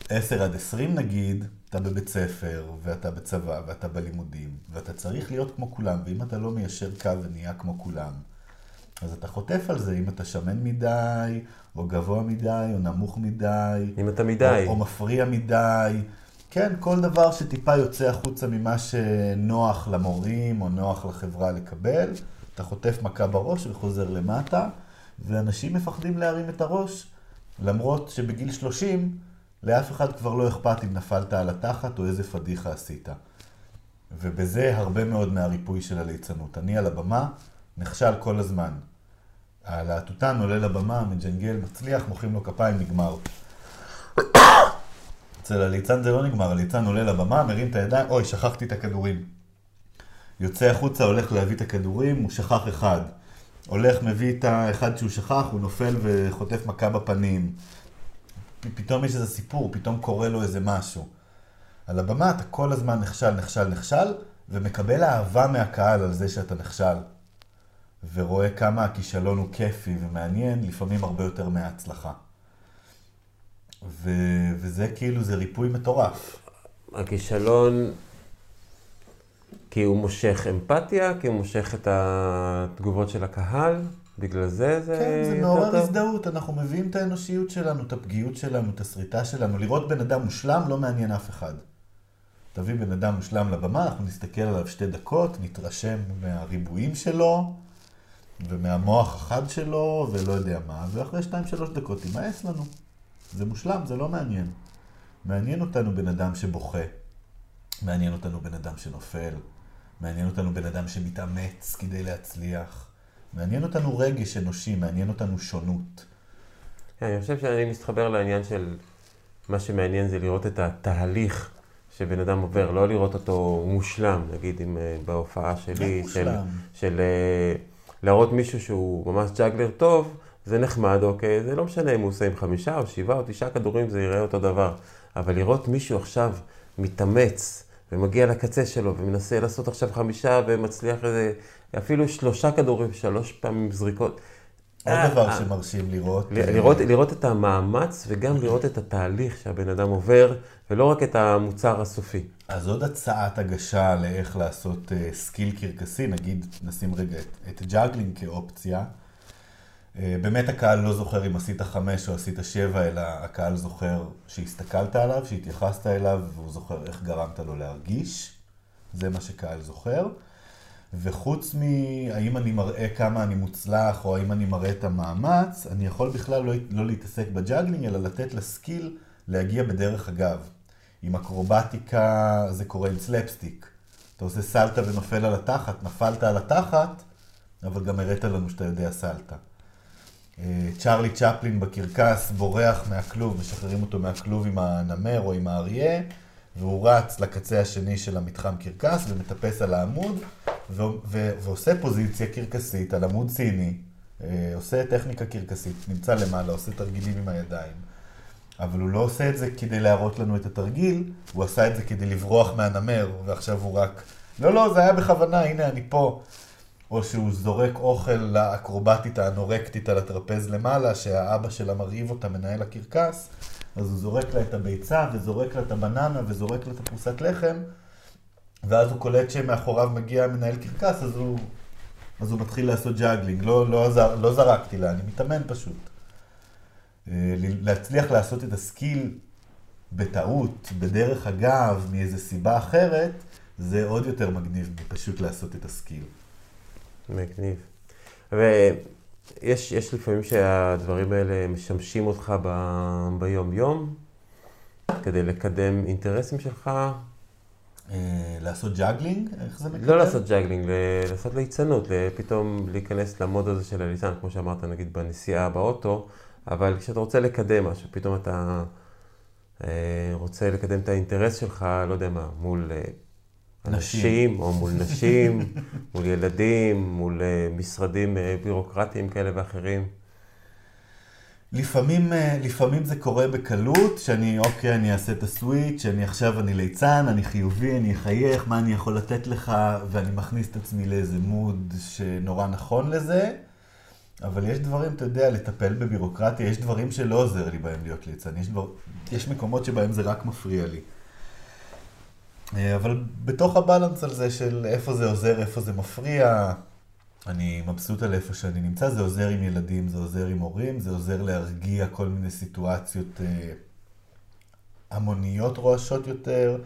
10 עד 20 נגיד, אתה בבית ספר, ואתה בצבא, ואתה בלימודים, ואתה צריך להיות כמו כולם, ואם אתה לא מיישר קו ונהיה כמו כולם, אז אתה חוטף על זה, אם אתה שמן מדי, או גבוה מדי, או נמוך מדי. אם אתה מדי. או, או מפריע מדי. כן, כל דבר שטיפה יוצא החוצה ממה שנוח למורים, או נוח לחברה לקבל, אתה חוטף מכה בראש וחוזר למטה, ואנשים מפחדים להרים את הראש, למרות שבגיל 30, לאף אחד כבר לא אכפת אם נפלת על התחת או איזה פדיחה עשית. ובזה הרבה מאוד מהריפוי של הליצנות. אני על הבמה, נכשל כל הזמן. הלהטוטן עולה לבמה, מג'נגל, מצליח, מוחאים לו כפיים, נגמר. אצל הליצן זה לא נגמר, הליצן עולה לבמה, מרים את הידיים, אוי, שכחתי את הכדורים. יוצא החוצה, הולך להביא את הכדורים, הוא שכח אחד. הולך, מביא את האחד שהוא שכח, הוא נופל וחוטף מכה בפנים. פתאום יש איזה סיפור, פתאום קורה לו איזה משהו. על הבמה אתה כל הזמן נכשל, נכשל, נכשל, ומקבל אהבה מהקהל על זה שאתה נכשל. ורואה כמה הכישלון הוא כיפי ומעניין, לפעמים הרבה יותר מההצלחה. ו... וזה כאילו, זה ריפוי מטורף. הכישלון, כי הוא מושך אמפתיה, כי הוא מושך את התגובות של הקהל, בגלל זה זה כן, זה מעורר טוב? הזדהות, אנחנו מביאים את האנושיות שלנו, את הפגיעות שלנו, את הסריטה שלנו. לראות בן אדם מושלם לא מעניין אף אחד. תביא בן אדם מושלם לבמה, אנחנו נסתכל עליו שתי דקות, נתרשם מהריבועים שלו, ומהמוח החד שלו, ולא יודע מה, ואחרי שתיים שלוש דקות יימאס לנו. זה מושלם, זה לא מעניין. מעניין אותנו בן אדם שבוכה, מעניין אותנו בן אדם שנופל, מעניין אותנו בן אדם שמתאמץ כדי להצליח, מעניין אותנו רגש אנושי, מעניין אותנו שונות. כן, אני חושב שאני מתחבר לעניין של מה שמעניין זה לראות את התהליך שבן אדם עובר, לא לראות אותו מושלם, נגיד אם אה, בהופעה שלי, של. של אה, להראות מישהו שהוא ממש ג'אגלר טוב, זה נחמד, אוקיי, זה לא משנה אם הוא עושה עם חמישה או שבעה או תשעה כדורים, זה ייראה אותו דבר. אבל לראות מישהו עכשיו מתאמץ ומגיע לקצה שלו ומנסה לעשות עכשיו חמישה ומצליח איזה, אפילו שלושה כדורים, שלוש פעמים זריקות. עוד אה, דבר אה. שמרשים לראות, אה, לראות, לראות את המאמץ וגם לראות את התהליך שהבן אדם עובר, ולא רק את המוצר הסופי. אז עוד הצעת הגשה לאיך לעשות skill קרקסי, נגיד נשים רגע את, את ג'אגלינג כאופציה. אה, באמת הקהל לא זוכר אם עשית חמש או עשית שבע, אלא הקהל זוכר שהסתכלת עליו, שהתייחסת אליו, והוא זוכר איך גרמת לו להרגיש. זה מה שקהל זוכר. וחוץ מהאם אני מראה כמה אני מוצלח, או האם אני מראה את המאמץ, אני יכול בכלל לא, לא להתעסק בג'אגלינג, אלא לתת ל skill להגיע בדרך אגב. עם אקרובטיקה זה קורה עם סלפסטיק. אתה עושה סלטה ונופל על התחת, נפלת על התחת, אבל גם הראת לנו שאתה יודע סלטה. אה, צ'רלי צ'פלין בקרקס בורח מהכלוב, משחררים אותו מהכלוב עם הנמר או עם האריה, והוא רץ לקצה השני של המתחם קרקס ומטפס על העמוד, ו- ו- ועושה פוזיציה קרקסית על עמוד סיני, אה, עושה טכניקה קרקסית, נמצא למעלה, עושה תרגילים עם הידיים. אבל הוא לא עושה את זה כדי להראות לנו את התרגיל, הוא עשה את זה כדי לברוח מהנמר, ועכשיו הוא רק, לא, לא, זה היה בכוונה, הנה אני פה. או שהוא זורק אוכל לאקרובטית האנורקטית על הטרפז למעלה, שהאבא שלה מרעיב אותה, מנהל הקרקס, אז הוא זורק לה את הביצה, וזורק לה את הבננה, וזורק לה את הפרוסת לחם, ואז הוא קולט שמאחוריו מגיע מנהל קרקס, אז הוא, אז הוא מתחיל לעשות ג'אגלינג. לא, לא, עזר, לא זרקתי לה, אני מתאמן פשוט. אה, להצליח לעשות את ה skill בטעות, בדרך אגב, מאיזו סיבה אחרת, זה עוד יותר מגניב מפשוט לעשות את ה skill. מגניב. ויש יש לפעמים שהדברים האלה משמשים אותך ב, ביום-יום, כדי לקדם אינטרסים שלך. אה, לעשות ג'אגלינג? איך זה מקדם? לא לעשות ג'אגלינג, ל- לעשות ליצנות, פתאום להיכנס ל mode הזה של הליצן, כמו שאמרת, נגיד בנסיעה באוטו, אבל כשאתה רוצה לקדם משהו, פתאום אתה אה, רוצה לקדם את האינטרס שלך, לא יודע מה, מול אה. אנשים, או מול נשים, <laughs> מול ילדים, מול אה, משרדים אה, בירוקרטיים כאלה ואחרים. לפעמים, אה, לפעמים זה קורה בקלות, שאני, אוקיי, אני אעשה את הסוויץ', שאני עכשיו אני ליצן, אני חיובי, אני אחייך, מה אני יכול לתת לך, ואני מכניס את עצמי לאיזה מוד שנורא נכון לזה. אבל יש דברים, אתה יודע, לטפל בבירוקרטיה, יש דברים שלא עוזר לי בהם להיות ליצן. יש, דבר, יש מקומות שבהם זה רק מפריע לי. אה, אבל בתוך הבלנס על זה של איפה זה עוזר, איפה זה מפריע, אני מבסוט על איפה שאני נמצא, זה עוזר עם ילדים, זה עוזר עם הורים, זה עוזר להרגיע כל מיני סיטואציות אה, המוניות רועשות יותר.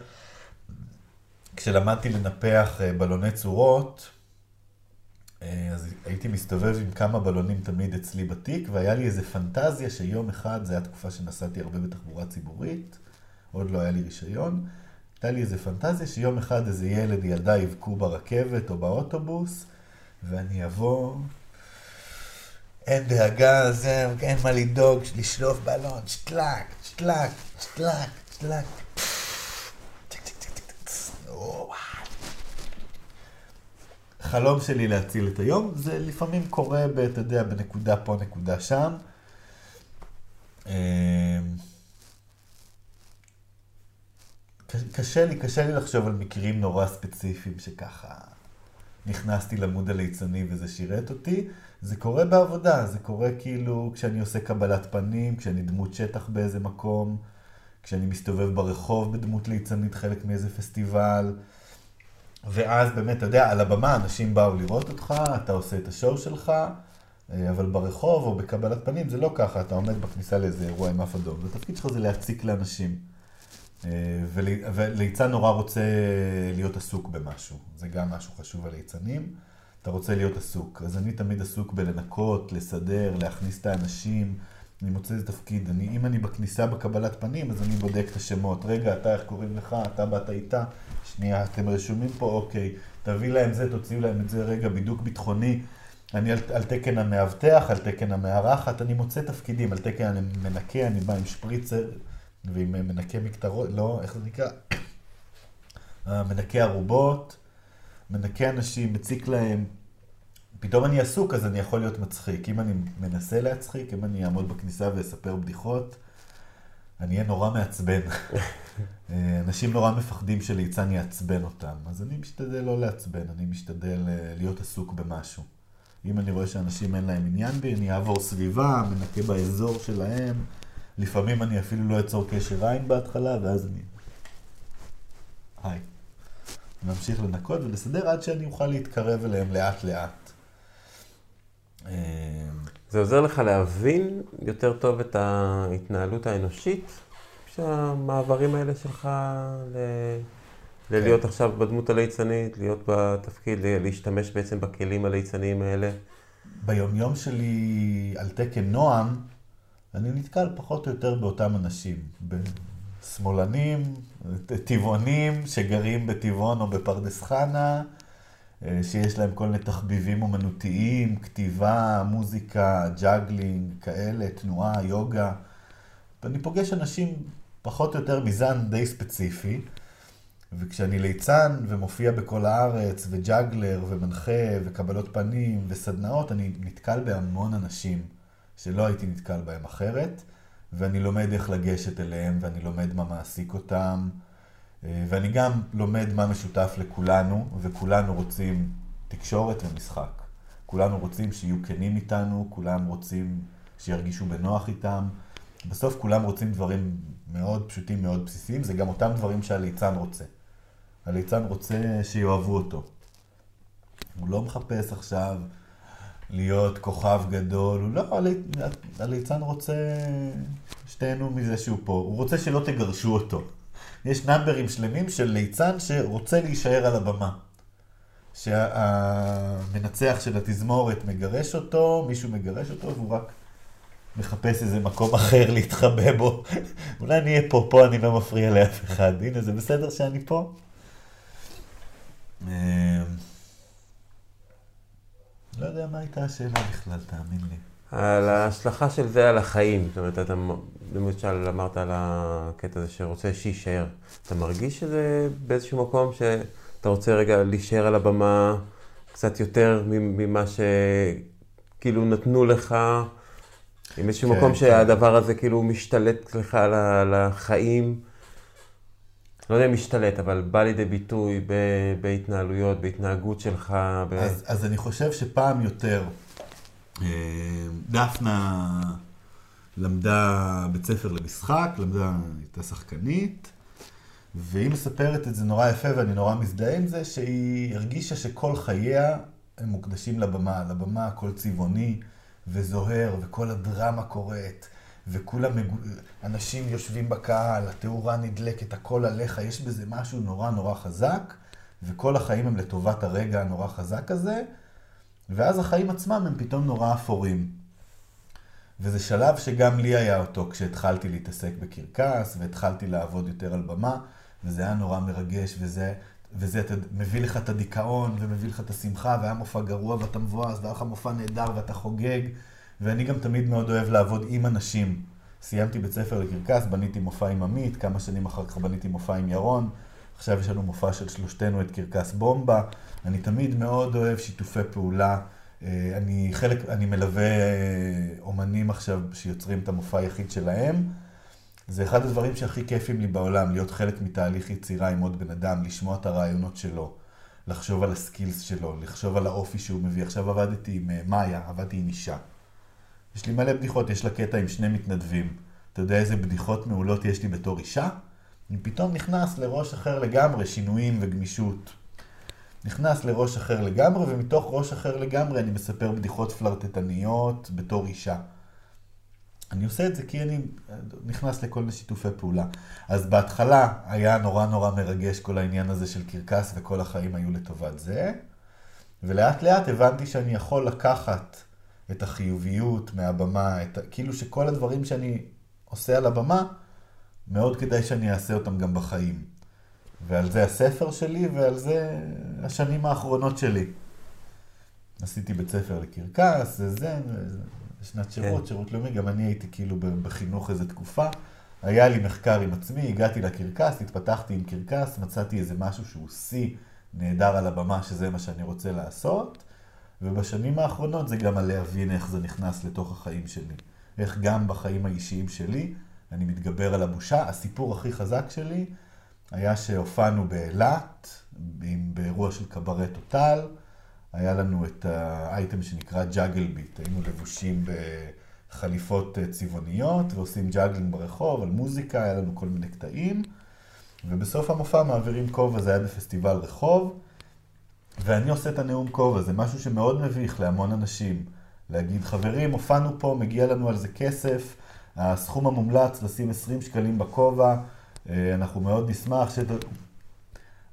כשלמדתי לנפח אה, בלוני צורות, אז הייתי מסתובב עם כמה בלונים תמיד אצלי בתיק, והיה לי איזה פנטזיה שיום אחד, זו הייתה תקופה שנסעתי הרבה בתחבורה ציבורית, עוד לא היה לי רישיון, הייתה לי איזה פנטזיה שיום אחד איזה ילד, ילדה יבכו ברכבת או באוטובוס, ואני אבוא, אין דאגה, זה, אין מה לדאוג, לשלוף בלון, שטלק, שטלק, שטלק, שטלק. חלום שלי להציל את היום, זה לפעמים קורה, אתה יודע, בנקודה פה, נקודה שם. קשה לי, קשה לי לחשוב על מקרים נורא ספציפיים שככה נכנסתי למוד הליצני וזה שירת אותי. זה קורה בעבודה, זה קורה כאילו כשאני עושה קבלת פנים, כשאני דמות שטח באיזה מקום, כשאני מסתובב ברחוב בדמות ליצנית חלק מאיזה פסטיבל. ואז באמת, אתה יודע, על הבמה אנשים באו לראות אותך, אתה עושה את השואו שלך, אה, אבל ברחוב או בקבלת פנים זה לא ככה, אתה עומד בכניסה לאיזה אירוע עם אף אדום. התפקיד שלך זה להציק לאנשים. אה, וליצן נורא רוצה להיות עסוק במשהו, זה גם משהו חשוב על ליצנים. אתה רוצה להיות עסוק. אז אני תמיד עסוק בלנקות, לסדר, להכניס את האנשים. אני מוצא איזה תפקיד. אני, אם אני בכניסה בקבלת פנים, אז אני בודק את השמות. רגע, אתה איך קוראים לך? אתה באת איתה? שנייה, אתם רשומים פה? אוקיי. תביא להם זה, תוציאו להם את זה. רגע, בידוק ביטחוני. אני על, על תקן המאבטח, על תקן המארחת, אני מוצא תפקידים, על תקן המנקה, אני בא עם שפריצר ועם מנקה מקטרות, לא, איך זה נקרא? <coughs> מנקה ערובות, מנקה אנשים, מציק להם. פתאום אני עסוק, אז אני יכול להיות מצחיק. אם אני מנסה להצחיק, אם אני אעמוד בכניסה ואספר בדיחות, אני אהיה נורא מעצבן. <laughs> אנשים נורא מפחדים שליצן יעצבן אותם, אז אני משתדל לא לעצבן, אני משתדל אה, להיות עסוק במשהו. אם אני רואה שאנשים אין להם עניין בי, אני אעבור סביבה, מנקה באזור שלהם. לפעמים אני אפילו לא אצור קשר עין בהתחלה, ואז אני... היי. ממשיך לנקות ולסדר עד שאני אוכל להתקרב אליהם לאט לאט. אמ, זה עוזר לך להבין יותר טוב את ההתנהלות האנושית, שהמעברים האלה שלך ל... ללהיות כן. עכשיו בדמות הליצנית, להיות בתפקיד, להשתמש בעצם בכלים הליצניים האלה? ביומיום שלי על תקן נועם, אני נתקל פחות או יותר באותם אנשים. שמאלנים, טבעונים שגרים בטבעון או בפרדס חנה, אה, שיש להם כל מיני תחביבים אומנותיים, כתיבה, מוזיקה, ג'אגלינג, כאלה, תנועה, יוגה. ואני פוגש אנשים פחות או יותר מזן די ספציפי, וכשאני ליצן ומופיע בכל הארץ, וג'אגלר, ומנחה, וקבלות פנים, וסדנאות, אני נתקל בהמון אנשים שלא הייתי נתקל בהם אחרת. ואני לומד איך לגשת אליהם, ואני לומד מה מעסיק אותם, אה, ואני גם לומד מה משותף לכולנו, וכולנו רוצים תקשורת ומשחק. כולנו רוצים שיהיו כנים איתנו, כולם רוצים שירגישו בנוח איתם. בסוף כולם רוצים דברים מאוד פשוטים, מאוד בסיסיים, זה גם אותם דברים שהליצן רוצה. הליצן רוצה שיאהבו אותו. הוא לא מחפש עכשיו להיות כוכב גדול, הוא לא, הליצן רוצה שתהנו מזה שהוא פה, הוא רוצה שלא תגרשו אותו. יש נאמברים שלמים של ליצן שרוצה להישאר על הבמה. שהמנצח של התזמורת מגרש אותו, מישהו מגרש אותו, והוא רק מחפש איזה מקום אחר להתחבא בו. <laughs> אולי אני אהיה פה, פה אני לא מפריע לאף אחד. הנה, זה בסדר שאני פה? לא יודע מה הייתה השאלה בכלל, תאמין לי. על ההשלכה של זה על החיים. זאת אומרת, אתה למשל אמרת על הקטע הזה שרוצה שיישאר. אתה מרגיש שזה באיזשהו מקום שאתה רוצה רגע להישאר על הבמה קצת יותר ממה שכאילו נתנו לך, עם איזשהו כן, מקום כן. שהדבר הזה כאילו משתלט לך על החיים. לא יודע אם משתלט, אבל בא לידי ביטוי ב- בהתנהלויות, בהתנהגות שלך. ב... אז, אז אני חושב שפעם יותר, אה, דפנה למדה בית ספר למשחק, למדה, הייתה שחקנית, והיא מספרת את זה נורא יפה ואני נורא מזדהה עם זה, שהיא הרגישה שכל חייה הם מוקדשים לבמה, לבמה הכל צבעוני וזוהר וכל הדרמה קורית. וכולם, מגו- אנשים יושבים בקהל, התאורה נדלקת, הכל עליך, יש בזה משהו נורא נורא חזק, וכל החיים הם לטובת הרגע הנורא חזק הזה, ואז החיים עצמם הם פתאום נורא אפורים. וזה שלב שגם לי היה אותו כשהתחלתי להתעסק בקרקס, והתחלתי לעבוד יותר על במה, וזה היה נורא מרגש, וזה, וזה אתה, מביא לך את הדיכאון, ומביא לך את השמחה, והיה מופע גרוע ואתה מבואס, והיה לך מופע נהדר ואתה חוגג, ואני גם תמיד מאוד אוהב לעבוד עם אנשים. סיימתי בית ספר לקרקס, בניתי מופע עם עמית, כמה שנים אחר כך בניתי מופע עם ירון, עכשיו יש לנו מופע של שלושתנו את קרקס בומבה. אני תמיד מאוד אוהב שיתופי פעולה. אה, אני חלק, אני מלווה אה, אומנים עכשיו שיוצרים את המופע היחיד שלהם. זה אחד הדברים שהכי כיפים לי בעולם, להיות חלק מתהליך יצירה עם עוד בן אדם, לשמוע את הרעיונות שלו, לחשוב על הסקילס שלו, לחשוב על האופי שהוא מביא. עכשיו עבדתי עם אה, מאיה, עבדתי עם אישה. יש לי מלא בדיחות, יש לה קטע עם שני מתנדבים. אתה יודע איזה בדיחות מעולות יש לי בתור אישה? אני פתאום נכנס לראש אחר לגמרי, שינויים וגמישות. נכנס לראש אחר לגמרי, ומתוך ראש אחר לגמרי אני מספר בדיחות פלרטטניות בתור אישה. אני עושה את זה כי אני נכנס לכל מיני שיתופי פעולה. אז בהתחלה היה נורא נורא מרגש כל העניין הזה של קרקס, וכל החיים היו לטובת זה. ולאט לאט הבנתי שאני יכול לקחת את החיוביות מהבמה, את, כאילו שכל הדברים שאני עושה על הבמה, מאוד כדאי שאני אעשה אותם גם בחיים. ועל זה הספר שלי, ועל זה השנים האחרונות שלי. עשיתי בית ספר לקרקס, זה זה, שנת שירות, כן. שירות לאומי, גם אני הייתי כאילו בחינוך איזה תקופה. היה לי מחקר עם עצמי, הגעתי לקרקס, התפתחתי עם קרקס, מצאתי איזה משהו שהוא שיא נהדר על הבמה, שזה מה שאני רוצה לעשות. ובשנים האחרונות זה גם על להבין איך זה נכנס לתוך החיים שלי. איך גם בחיים האישיים שלי אני מתגבר על הבושה. הסיפור הכי חזק שלי היה שהופענו באילת, באירוע של קברט טוטל. היה לנו את האייטם שנקרא Juggle Beat. היינו לבושים בחליפות אה, צבעוניות ועושים ג'אגלינג ברחוב על מוזיקה, היה לנו כל מיני קטעים. ובסוף המופע מעבירים כובע, זה היה בפסטיבל רחוב. ואני עושה את הנאום כובע, זה משהו שמאוד מביך להמון אנשים. להגיד, חברים, הופענו פה, מגיע לנו על זה כסף, הסכום המומלץ לשים 20 שקלים בכובע, אה, אנחנו מאוד נשמח ש...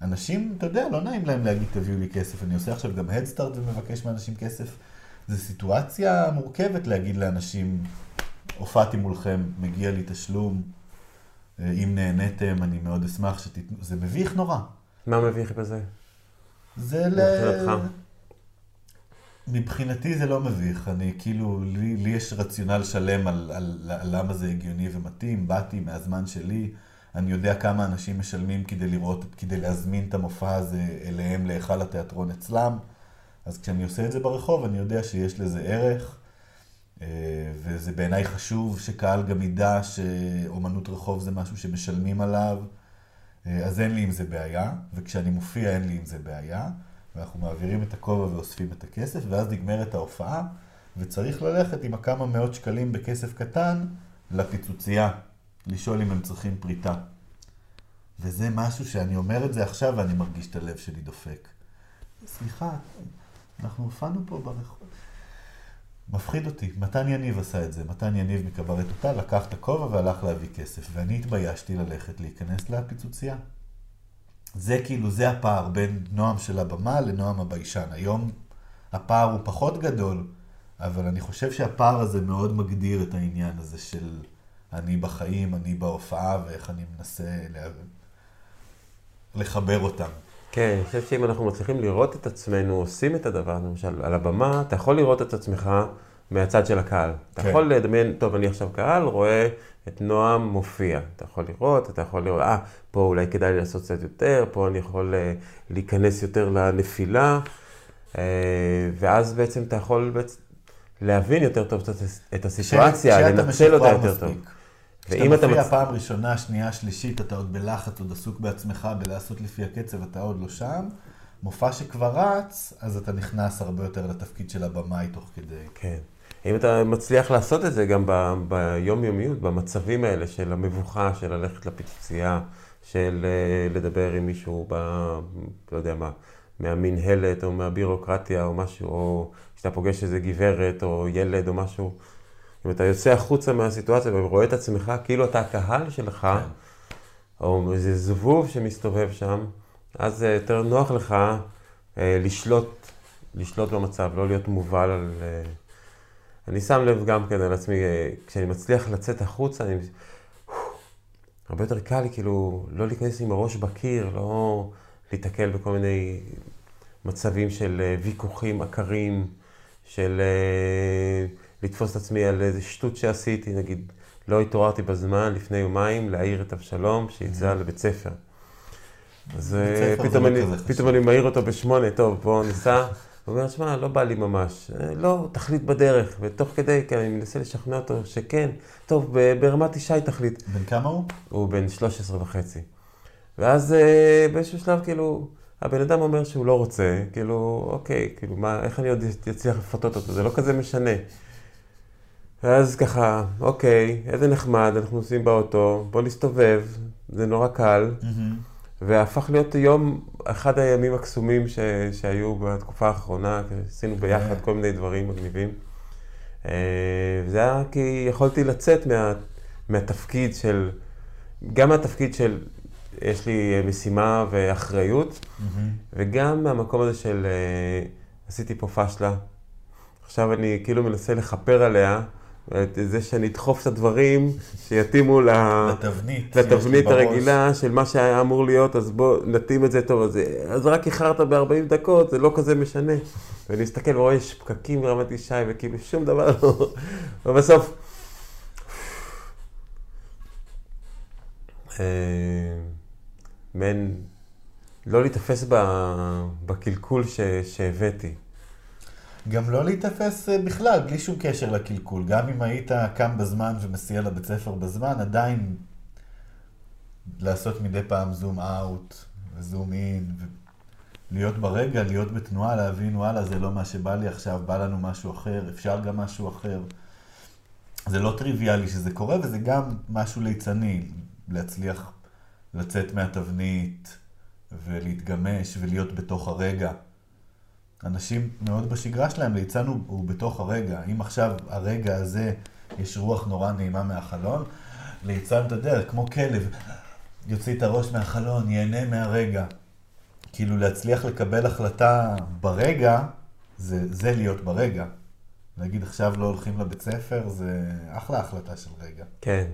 אנשים, אתה יודע, לא נעים להם להגיד, תביאו לי כסף. אני עושה עכשיו גם הדסטארט ומבקש מאנשים כסף. זו סיטואציה מורכבת להגיד לאנשים, הופעתי מולכם, מגיע לי תשלום, אה, אם נהניתם, אני מאוד אשמח שתיתנו... זה מביך נורא. מה מביך בזה? זה ל... מבחינתי זה לא מביך, אני כאילו, לי, לי יש רציונל שלם על, על, על למה זה הגיוני ומתאים, באתי מהזמן שלי, אני יודע כמה אנשים משלמים כדי לראות, כדי להזמין את המופע הזה אליהם להיכל התיאטרון אצלם, אז כשאני עושה את זה ברחוב אני יודע שיש לזה ערך, אה, וזה בעיניי חשוב שקהל גם ידע שאומנות רחוב זה משהו שמשלמים עליו, אז אין לי עם זה בעיה, וכשאני מופיע אין לי עם זה בעיה, ואנחנו מעבירים את הכובע ואוספים את הכסף, ואז נגמרת ההופעה, וצריך ללכת עם הכמה מאות שקלים בכסף קטן לפיצוצייה, לשאול אם הם צריכים פריטה. וזה משהו שאני אומר את זה עכשיו ואני מרגיש את הלב שלי דופק. סליחה, אנחנו הופענו פה ברחוב. מפחיד אותי. מתן יניב עשה את זה. מתן יניב מקברט אותה, לקח את הכובע והלך להביא כסף. ואני התביישתי ללכת להיכנס לפיצוצייה. זה כאילו, זה הפער בין נועם של הבמה לנועם הביישן. היום הפער הוא פחות גדול, אבל אני חושב שהפער הזה מאוד מגדיר את העניין הזה של אני בחיים, אני בהופעה, ואיך אני מנסה לה... לחבר אותם. כן, אני חושב שאם אנחנו מצליחים לראות את עצמנו עושים את הדבר, למשל, על הבמה, אתה יכול לראות את עצמך מהצד של הקהל. אתה כן. יכול לדמיין, טוב, אני עכשיו קהל, רואה את נועם מופיע. אתה יכול לראות, אתה יכול לראות, אה, פה אולי כדאי לי לעשות קצת יותר, פה אני יכול אה, להיכנס יותר לנפילה, אה, ואז בעצם אתה יכול בעצם להבין יותר טוב את הס- את הסיטואציה, לנצל אותה יותר טוב. כשאתה ואם אתה מצ- פעם ראשונה, שנייה, שלישית, אתה עוד בלחץ, עוד עסוק בעצמך בלעשות לפי הקצב, אתה עוד לא שם. מופע שכבר רץ, אז אתה נכנס הרבה יותר לתפקיד של הבמאי תוך כדי. כן. אם אתה מצליח לעשות את זה גם ב- ביומיומיות, במצבים האלה של המבוכה, של ללכת לפיצוצייה, של אה, לדבר עם מישהו ב... לא יודע מה, מהמינהלת או מהבירוקרטיה או משהו, או שאתה פוגש איזה גברת או ילד או משהו. אם אתה יוצא החוצה מהסיטואציה ורואה את עצמך כאילו אתה הקהל שלך, כן. או איזה זבוב שמסתובב שם, אז זה יותר נוח לך אה, לשלוט, לשלוט במצב, לא להיות מובל על... אה... אני שם לב גם כן על עצמי, אה, כשאני מצליח לצאת החוצה, אני... הרבה יותר קל לי כאילו לא להיכנס עם הראש בקיר, לא להיתקל בכל מיני מצבים של אה, ויכוחים עקרים, של אה, לתפוס את עצמי על איזה שטות שעשיתי, נגיד, לא התעוררתי בזמן לפני יומיים להעיר את אבשלום שיצא לבית ספר. אז אה, פתאום לא אני. פתאום אני מעיר אותו בשמונה, טוב, בוא ניסע. הוא אומר, שמע, לא בא לי ממש. "אה, לא, תחליט בדרך. ותוך כדי, כן, אני מנסה לשכנע אותו שכן, טוב, ברמת ישי תחליט. בן כמה הוא? הוא בן 13 וחצי. ואז אה, באיזשהו שלב, כאילו, הבן אדם אומר שהוא לא רוצה, כאילו, אוקיי, כאילו, מה, איך אני עוד אצליח לפתות אותו? זה לא כזה משנה. ואז ככה, אוקיי, איזה נחמד, אנחנו נוסעים באוטו, בוא נסתובב, זה נורא קל. והפך להיות יום, אחד הימים הקסומים ש, שהיו בתקופה האחרונה, עשינו ביחד כן. כל מיני דברים מגניבים. אה, וזה היה כי יכולתי לצאת מה, מהתפקיד של, גם מהתפקיד של, יש לי אה, משימה ואחריות, וגם מהמקום הזה של אה, עשיתי פה פשלה. עכשיו אני כאילו מנסה לכפר עליה, זה שאני אדחוף את הדברים שיתאימו. לתבנית. לתבנית בראש. הרגילה של מה שהיה אמור להיות, אז בוא נתאים את זה טוב. אז, אז רק איחרת ב-40 דקות, זה לא כזה משנה. ואני מסתכל ורואה, יש פקקים ברמת ישי, וכאילו שום דבר לא... <laughs> ובסוף... אה, מעין... לא להיתפס ב- בקלקול ש... שהבאתי. גם לא להיתפס אה, בכלל, בלי שום קשר לקלקול. גם אם היית קם בזמן ומסיע לבית ספר בזמן, עדיין לעשות מדי פעם זום אאוט וזום אין, להיות ברגע, להיות בתנועה, להבין, וואלה, זה לא מה שבא לי עכשיו, בא לנו משהו אחר, אפשר גם משהו אחר. זה לא טריוויאלי שזה קורה, וזה גם משהו ליצני, להצליח לצאת מהתבנית ולהתגמש ולהיות בתוך הרגע. אנשים מאוד בשגרה שלהם, ליצן הוא, הוא בתוך הרגע. אם עכשיו הרגע הזה, יש רוח נורא נעימה מהחלון, ליצן, אתה יודע, כמו כלב, יוציא את הראש מהחלון, ייהנה מהרגע. כאילו להצליח לקבל החלטה ברגע, זה, זה להיות ברגע. להגיד עכשיו לא הולכים לבית ספר, זה אחלה החלטה של רגע. כן.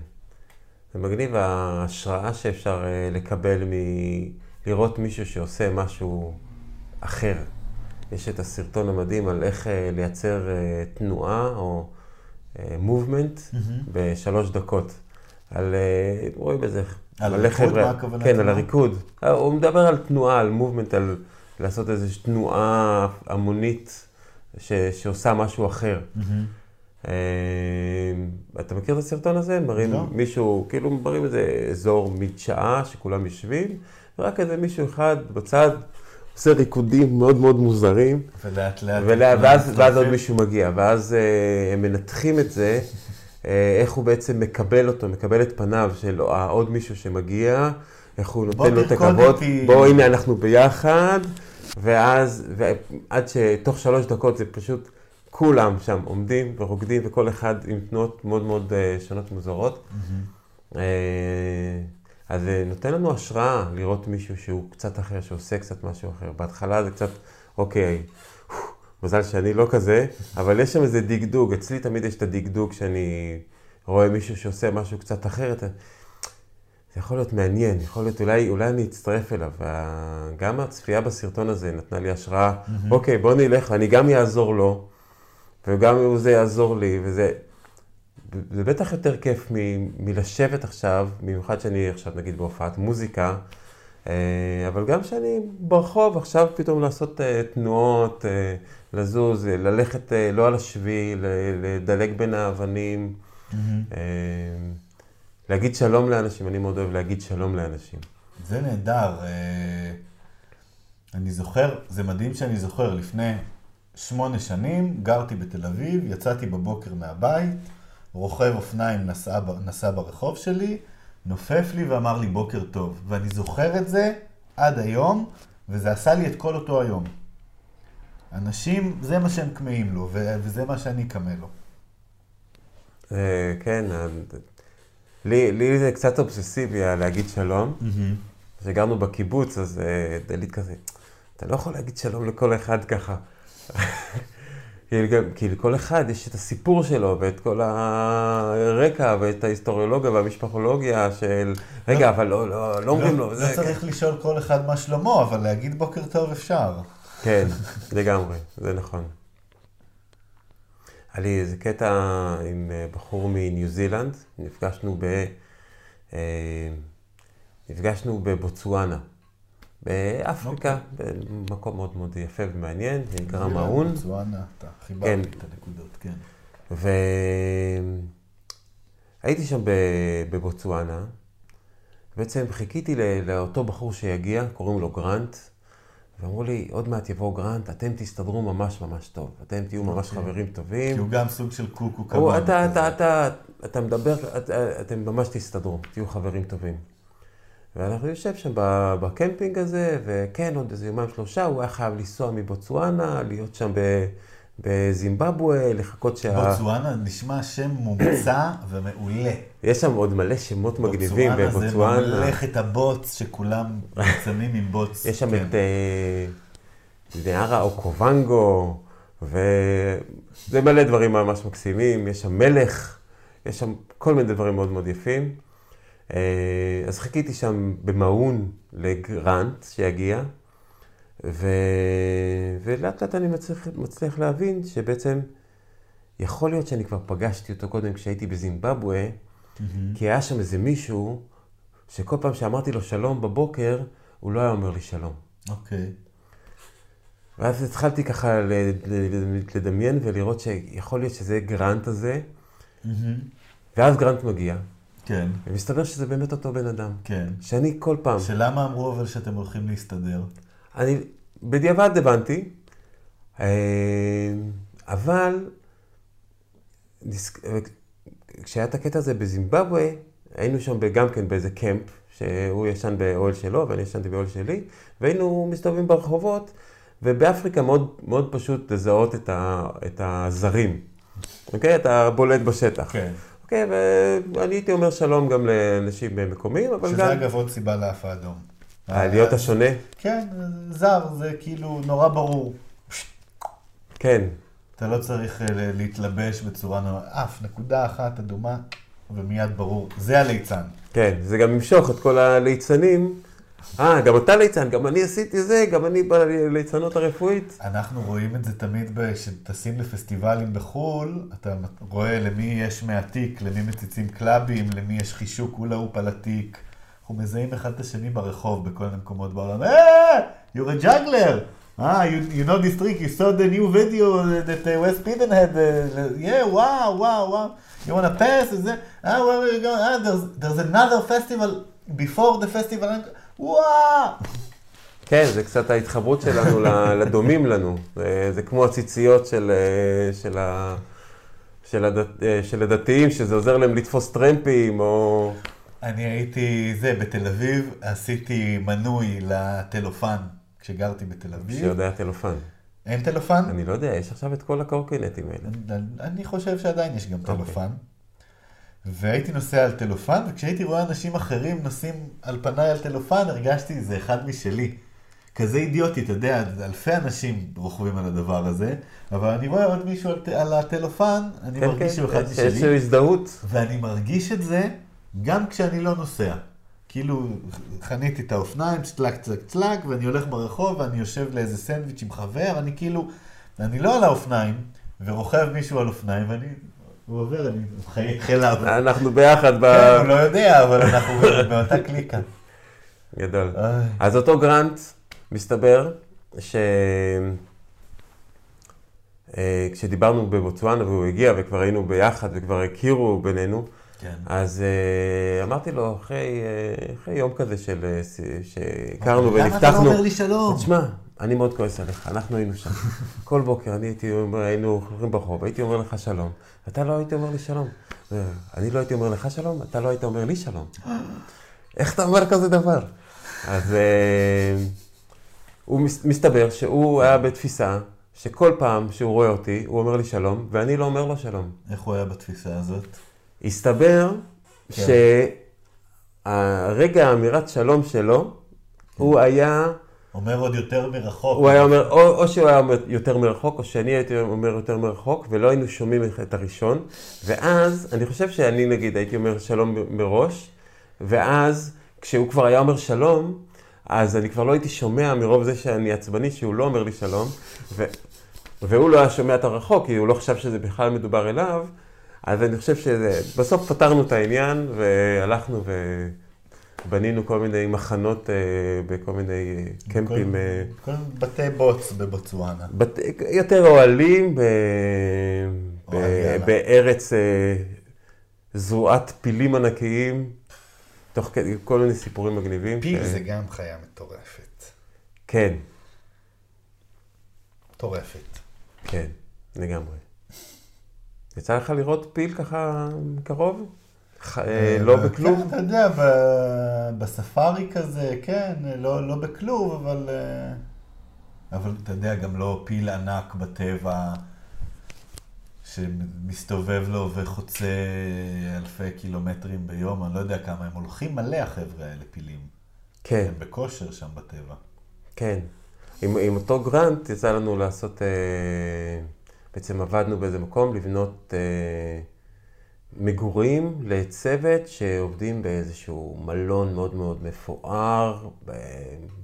זה מגניב ההשראה שאפשר אה, לקבל מלראות מישהו שעושה משהו אחר. יש את הסרטון המדהים על איך אה, לייצר אה, תנועה או מובמנט בשלוש דקות. על, אה, רואים איזה על הריקוד? מה הכוונה כן, על? הריקוד. אה, הוא מדבר על תנועה, על מובמנט, על לעשות איזושהי תנועה המונית ש, שעושה משהו אחר. אה, אתה מכיר את הסרטון הזה? מראים לא. מישהו, כאילו מראים איזה אזור מדשאה שכולם יושבים, ורק איזה מישהו אחד בצד עושה ריקודים מאוד מאוד מוזרים, ולאט לאט... ולה, ואז, מצטרפים. ואז עוד מישהו מגיע, ואז אה, הם מנתחים את זה, אה, איך הוא בעצם מקבל אותו, מקבל את פניו של העוד מישהו שמגיע, איך הוא נותן לו את הכבוד. בוא הנה אנחנו ביחד, ואז, ועד שתוך שלוש דקות זה פשוט כולם שם עומדים ורוקדים, וכל אחד עם תנועות מאוד מאוד שונות מוזרות. אה, אז זה נותן לנו השראה לראות מישהו שהוא קצת אחר, שעושה קצת משהו אחר. בהתחלה זה קצת, אוקיי, <laughs> מזל שאני לא כזה, אבל יש שם איזה דגדוג. אצלי תמיד יש את הדגדוג שאני רואה מישהו שעושה משהו קצת אחרת. זה יכול להיות מעניין, יכול להיות, אולי, אולי אני אצטרף אליו. גם הצפייה בסרטון הזה נתנה לי השראה. אוקיי, בוא נלך, ואני גם אעזור לו, וגם זה יעזור לי, וזה... זה בטח יותר כיף מ- מלשבת עכשיו, במיוחד שאני עכשיו נגיד בהופעת מוזיקה, אה, אבל גם כשאני ברחוב, עכשיו פתאום לעשות אה, תנועות, אה, לזוז, ללכת לא על השביל, לדלג בין האבנים, אה, להגיד שלום לאנשים, אני מאוד אוהב להגיד שלום לאנשים. זה נהדר. אני זוכר, זה מדהים שאני זוכר, לפני שמונה שנים גרתי בתל אביב, יצאתי בבוקר מהבית, רוכב אופניים נסע, נסע ברחוב שלי, נופף לי ואמר לי בוקר טוב. ואני זוכר את זה עד היום, וזה עשה לי את כל אותו היום. אנשים, זה מה שהם כמהים לו, וזה מה שאני קמה לו. אה, כן, אה, לי, לי זה קצת אובססיבי היה להגיד שלום. כשגרנו בקיבוץ, אז אה, דלית כזה, אתה לא יכול להגיד שלום לכל אחד ככה. כאילו, גם- כי לכל אחד יש את הסיפור שלו, ואת כל הרקע, ואת ההיסטוריולוגיה והמשפחולוגיה של... רגע, אבל לא, לא, לא אומרים לו, לא, זה... לא צריך לשאול כל אחד מה שלמה, אבל להגיד בוקר טוב אפשר. כן, לגמרי, זה נכון. היה לי איזה קטע עם אה, בחור מניו זילנד, נפגשנו ב... אה, נפגשנו בבוצואנה, באפריקה, במקום מאוד מאוד יפה ומעניין, זה נקרא מאון. בוצואנה, אתה חיברת כן. את הנקודות, כן. והייתי שם בבוצואנה, בעצם חיכיתי לאותו בחור שיגיע, קוראים לו גרנט, ואמרו לי, עוד מעט יבוא גרנט, אתם תסתדרו ממש ממש טוב, אתם תהיו ממש אוקיי. חברים כי טובים. הוא גם סוג של קוקו כמונו. אתה, כזה. אתה, אתה, אתה מדבר, אתם ממש תסתדרו, תהיו חברים טובים. ואנחנו יושב שם בקמפינג הזה, וכן, עוד איזה יומיים שלושה, הוא היה חייב לנסוע מבוצואנה, להיות שם ב- בזימבבואה, לחכות שה... בוצואנה נשמע שם מומצא <coughs> ומעולה. יש שם עוד מלא שמות מגניבים בוצואנה זה בבוצואנה. ממלכת הבוץ שכולם מצמים עם בוץ. <laughs> יש שם כן. את אה, נהרה אוקובנגו, וזה מלא דברים ממש מקסימים, יש שם מלך, יש שם כל מיני דברים מאוד מאוד יפים. אה, אז חיכיתי שם במעון לגרנט שיגיע, ו... ולאט לאט אני מצליח, מצליח להבין שבעצם יכול להיות שאני כבר פגשתי אותו קודם כשהייתי בזימבבואה, מהמם. כי היה שם איזה מישהו שכל פעם שאמרתי לו שלום בבוקר, הוא לא היה אומר לי שלום. אוקיי. ואז התחלתי ככה לדמיין ולראות שיכול להיות שזה גרנט הזה, מהמם. ואז גרנט מגיע, כן, ומסתבר שזה באמת אותו בן אדם. כן. שאני כל פעם, שלמה אמרו אבל שאתם הולכים להסתדר? אני בדיעבד הבנתי, אה, אבל נזכ- כשהיה את הקטע הזה בזימבבואה, היינו שם גם כן באיזה קמפ, שהוא ישן באוהל שלו ואני ישנתי באוהל שלי, והיינו מסתובבים ברחובות, ובאפריקה מאוד, מאוד פשוט לזהות את, ה, את הזרים. אוקיי? אתה בולט בשטח. כן. אוקיי, ואני הייתי אומר שלום גם לאנשים מקומיים, אבל שזה גם... אגב עוד סיבה לאף האדום. אה, להיות השונה? כן, זר, זה כאילו נורא ברור. כן. אתה לא צריך אה, להתלבש בצורה נורא... אף נקודה אחת אדומה, ומיד ברור. זה הליצן. כן, זה גם ימשוך את כל הליצנים. אה, גם אתה ליצן, גם אני עשיתי זה, גם אני בליצנות הרפואית. אנחנו רואים את זה תמיד כשטסים לפסטיבלים בחו"ל, אתה רואה למי יש מהתיק, למי מציצים קלאבים, למי יש חישוק הולה-הופ על התיק. אנחנו מזהים אחד את השני ברחוב בכל מיני מקומות בעולם. אה, you're a juggler! Ah, you, know this trick, you saw the new video that uh, West Peden had, uh, yeah, wow, wow, wow. You want to pass? Is that, ah, where are you going? Ah, there's, there's another festival before the festival. וואו! כן, זה קצת ההתחברות שלנו <laughs> לדומים לנו. זה, כמו הציציות של, אה, של, ה, של, הדת, אה, של הדתיים, שזה עוזר להם לתפוס טרמפים, או... אני הייתי, זה, בתל אביב, עשיתי מנוי לטלופן כשגרתי בתל אביב. שיודע טלפן. אין טלופן? אני לא יודע, יש עכשיו את כל הקורקינטים האלה. אני- חושב שעדיין יש גם אוקיי. טלופן. והייתי נוסע על טלופן, וכשהייתי רואה אנשים אחרים נוסעים על פניי על טלופן, הרגשתי, זה אחד משלי. כזה אידיוטי, אתה יודע, אלפי אנשים רוכבים על הדבר הזה, אבל אני רואה עוד מישהו על, על הטלופן, אני כן, מרגיש כן, שהוא אחד יש משלי. איזושהי הזדהות. ואני מרגיש את זה גם כשאני לא נוסע. כאילו, חניתי את האופניים, צ'לק צלק צלק, ואני הולך ברחוב ואני יושב לאיזה סנדוויץ' עם חבר, אני כאילו, אני לא על האופניים, ורוכב מישהו על אופניים, ואני, הוא עובר, אני מחייך אליו. אנחנו ביחד ב... כן, הוא לא יודע, אבל אנחנו <laughs> באותה קליקה. גדול. אז אותו גרנט, מסתבר ש... אה, כשדיברנו בבוצואנה והוא הגיע וכבר היינו ביחד וכבר הכירו בינינו, כן. אז אה, אמרתי לו, אחרי, אחרי יום כזה של, אה, שהכרנו למה אתה לא ונפתחנו, אומר לי שלום? תשמע, אני מאוד כועס עליך, אנחנו היינו שם. <laughs> כל בוקר אני הייתי היינו הולכים ברחוב, הייתי אומר לך שלום, אתה לא היית אומר לי שלום. אני לא הייתי אומר לך שלום, אתה לא היית אומר לי שלום. <gasps> איך אתה אומר כזה דבר? אז אה, הוא מס- מסתבר שהוא היה בתפיסה שכל פעם שהוא רואה אותי, הוא אומר לי שלום, ואני לא אומר לו שלום. איך הוא היה בתפיסה הזאת? הסתבר כן. שהרגע האמירת שלום שלו, הוא היה, אומר עוד יותר מרחוק. הוא היה אומר, או, או שהוא היה אומר יותר מרחוק, או שאני הייתי אומר יותר מרחוק, ולא היינו שומעים את הראשון. ואז, אני חושב שאני נגיד הייתי אומר שלום מראש, ואז כשהוא כבר היה אומר שלום, אז אני כבר לא הייתי שומע מרוב זה שאני עצבני שהוא לא אומר לי שלום, ו, והוא לא היה שומע את הרחוק, כי הוא לא חשב שזה בכלל מדובר אליו. אז אני חושב שבסוף פתרנו את העניין, והלכנו ובנינו כל מיני מחנות אה, בכל מיני אה, קמפים, כל- אה, כל בתי בוץ בבוצואנה. בת... יותר אוהלים ב... ב... בארץ אה, זרועת פילים ענקיים, תוך כדי כל מיני סיפורים מגניבים. פיל ש- זה גם חיה מטורפת. כן, מטורפת. כן, לגמרי. יצא לך לראות פיל ככה מקרוב? ח... אה, לא בכלוב? כן, אתה יודע, בספארי כזה, כן, לא, לא בכלוב, אבל... אה, אבל אתה יודע, גם לא פיל ענק בטבע שמסתובב לו וחוצה אלפי קילומטרים ביום, אני לא יודע כמה, הם הולכים מלא החבר'ה האלה, פילים. כן. הם בכושר שם בטבע. כן. עם, עם אותו גרנט יצא לנו לעשות, אה, בעצם עבדנו באיזה מקום לבנות אה, מגורים לצוות שעובדים באיזשהו מלון מאוד מאוד מפואר ב,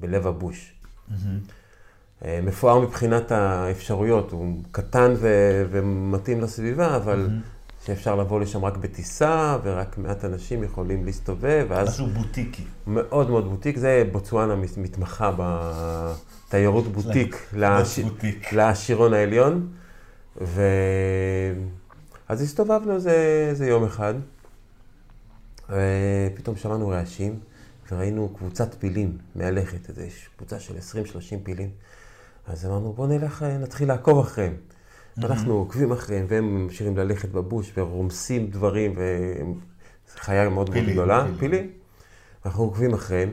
בלב הבוש. אה, מפואר מבחינת האפשרויות, הוא קטן ו, ומתאים לסביבה, אבל שאפשר לבוא לשם רק בטיסה, ורק מעט אנשים יכולים להסתובב, ואז... משהו בוטיקי. מאוד מאוד בוטיק, זה בוצואנה מת- מתמחה בתיירות. <laughs> <laughs> בוטיק. לעשירון העליון. ו... אז הסתובבנו איזה, איזה יום אחד, ופתאום שמענו רעשים, וראינו קבוצת פילים מהלכת, איזו קבוצה של 20-30 פילים. אז אמרנו, בואו נלך, אה, נתחיל לעקוב אחריהם. אנחנו עוקבים אחריהם, והם ממשיכים ללכת בבוש ורומסים דברים, וזו חיה מאוד מאוד גדולה. פילים. אנחנו עוקבים אחריהם,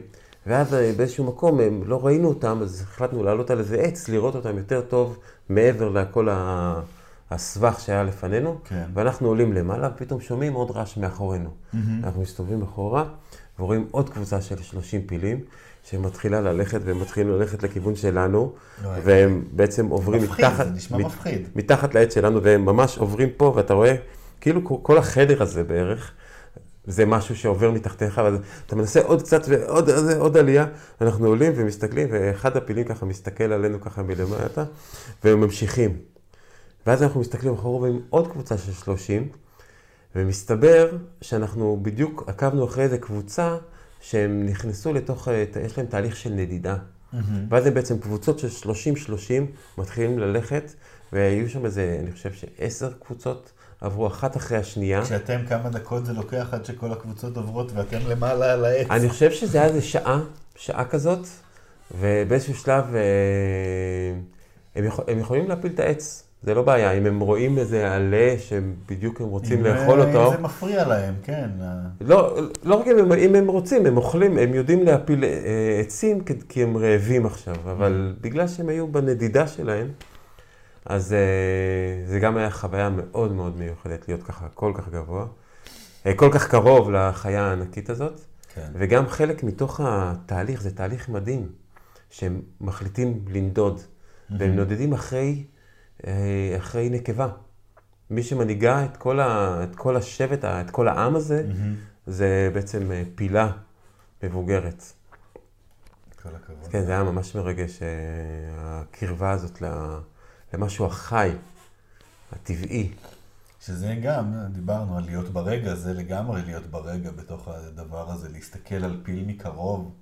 ואז אה, באיזשהו מקום הם, לא ראינו אותם, אז החלטנו לעלות על איזה עץ, לראות אותם יותר טוב מעבר לכל ה- הסבך שהיה לפנינו, כן. ואנחנו עולים למעלה, ופתאום שומעים עוד רעש מאחורינו. אנחנו מסתובבים אחורה, ורואים עוד קבוצה של 30 פילים, שמתחילה ללכת, והם מתחילים ללכת לכיוון שלנו, אוי. והם בעצם עוברים מפחיד, מתחת, זה נשמע מת- מפחיד. מתחת לעץ שלנו, והם ממש עוברים פה, ואתה רואה, כאילו כל החדר הזה בערך, זה משהו שעובר מתחתיך, ואז אתה מנסה עוד קצת ועוד עוד, עוד עלייה, אנחנו עולים ומסתכלים, ואחד הפילים ככה מסתכל עלינו ככה מלמטה, והם ממשיכים. ואז אנחנו מסתכלים אחורה ועם עוד קבוצה של 30, ומסתבר שאנחנו בדיוק עקבנו אחרי איזה קבוצה שהם נכנסו לתוך, אה, יש להם תהליך של נדידה. ואז הם בעצם קבוצות של 30-30 מתחילים ללכת, והיו שם איזה, אני חושב שעשר קבוצות עברו אחת אחרי השנייה. כשאתם כמה דקות זה לוקח עד שכל הקבוצות עוברות ואתם למעלה על העץ. אני חושב שזה היה איזה שעה, שעה כזאת, ובאיזשהו שלב אה, הם, יכול, הם יכולים להפיל את העץ, זה לא בעיה. אם הם רואים איזה עלה שהם בדיוק הם רוצים אם, לאכול אה, אותו, זה מפריע להם, כן. לא, לא רק אם הם, אם הם רוצים, הם אוכלים, הם יודעים להפיל אה, עצים כי, כי הם רעבים עכשיו, אבל בגלל שהם היו בנדידה שלהם, אז אה, זה גם היה חוויה מאוד מאוד מיוחדת להיות ככה כל כך גבוה, אה, כל כך קרוב לחיה הענקית הזאת, כן. וגם חלק מתוך התהליך, זה תהליך מדהים, שהם מחליטים לנדוד, והם נודדים אחרי, אה, אחרי נקבה. מי שמנהיגה את כל, ה, את כל השבט, את כל העם הזה, זה בעצם פילה מבוגרת. כל הכבוד. כן, זה היה ממש מרגש, הקרבה הזאת ל- למשהו החי, הטבעי. שזה גם, דיברנו על להיות ברגע, זה לגמרי להיות ברגע בתוך הדבר הזה, להסתכל על פיל מקרוב.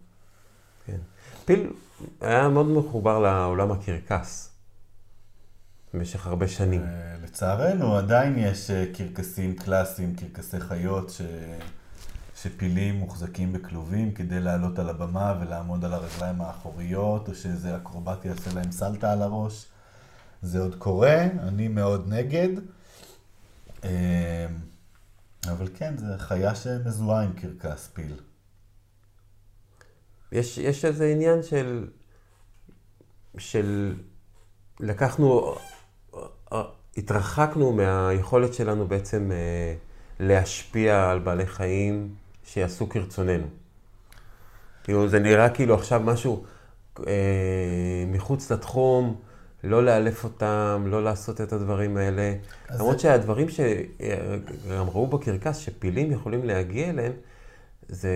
כן. פיל היה מאוד מחובר לעולם הקרקס במשך הרבה שנים. אה, לצערנו, עדיין יש אה, קרקסים קלאסיים, קרקסי חיות, ש... שפילים מוחזקים בכלובים כדי לעלות על הבמה ולעמוד על הרגליים האחוריות, או שאיזה אקרובט יעשה להם סלטה על הראש. זה עוד קורה, אני מאוד נגד. אה, אבל כן, זו חיה שמזוהה עם קרקס פיל. יש, יש איזה עניין של, של לקחנו, התרחקנו מהיכולת שלנו בעצם אה, להשפיע על בעלי חיים שיעשו כרצוננו. כאילו, זה נראה כאילו עכשיו משהו אה, מחוץ לתחום, לא לאלף אותם, לא לעשות את הדברים האלה. למרות זה... שהדברים שגם ראו בקרקס, שפילים יכולים להגיע אליהם, זה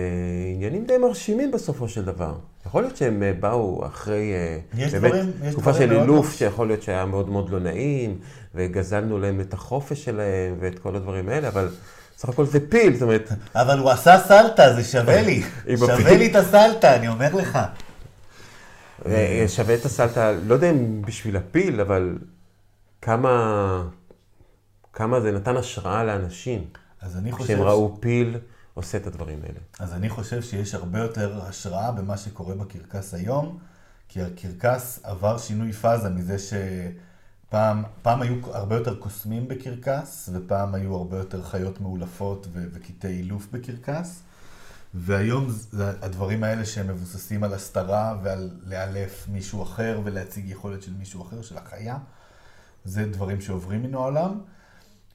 עניינים די מרשימים בסופו של דבר. יכול להיות שהם אה, באו אחרי אה, באמת דברים, תקופה של אילוף, שיכול להיות שהיה מאוד מאוד לא נעים, וגזלנו להם את החופש שלהם ואת כל הדברים האלה, אבל סך הכל זה פיל, זאת אומרת... אבל הוא עשה סלטה, זה שווה <laughs> לי. שווה לי את הסלטה, אני אומר לך. שווה את הסלטה, לא יודע אם בשביל הפיל, אבל כמה, כמה זה נתן השראה לאנשים. אז אני חושב... כשהם ראו פיל עושה את הדברים האלה. אז אני חושב שיש הרבה יותר השראה במה שקורה בקרקס היום, כי הקרקס עבר שינוי פאזה מזה שפעם פעם היו הרבה יותר קוסמים בקרקס, ופעם היו הרבה יותר חיות מאולפות וקטעי אילוף בקרקס. והיום הדברים האלה שהם מבוססים על הסתרה ועל לאלף מישהו אחר ולהציג יכולת של מישהו אחר, של החיה, זה דברים שעוברים מן העולם.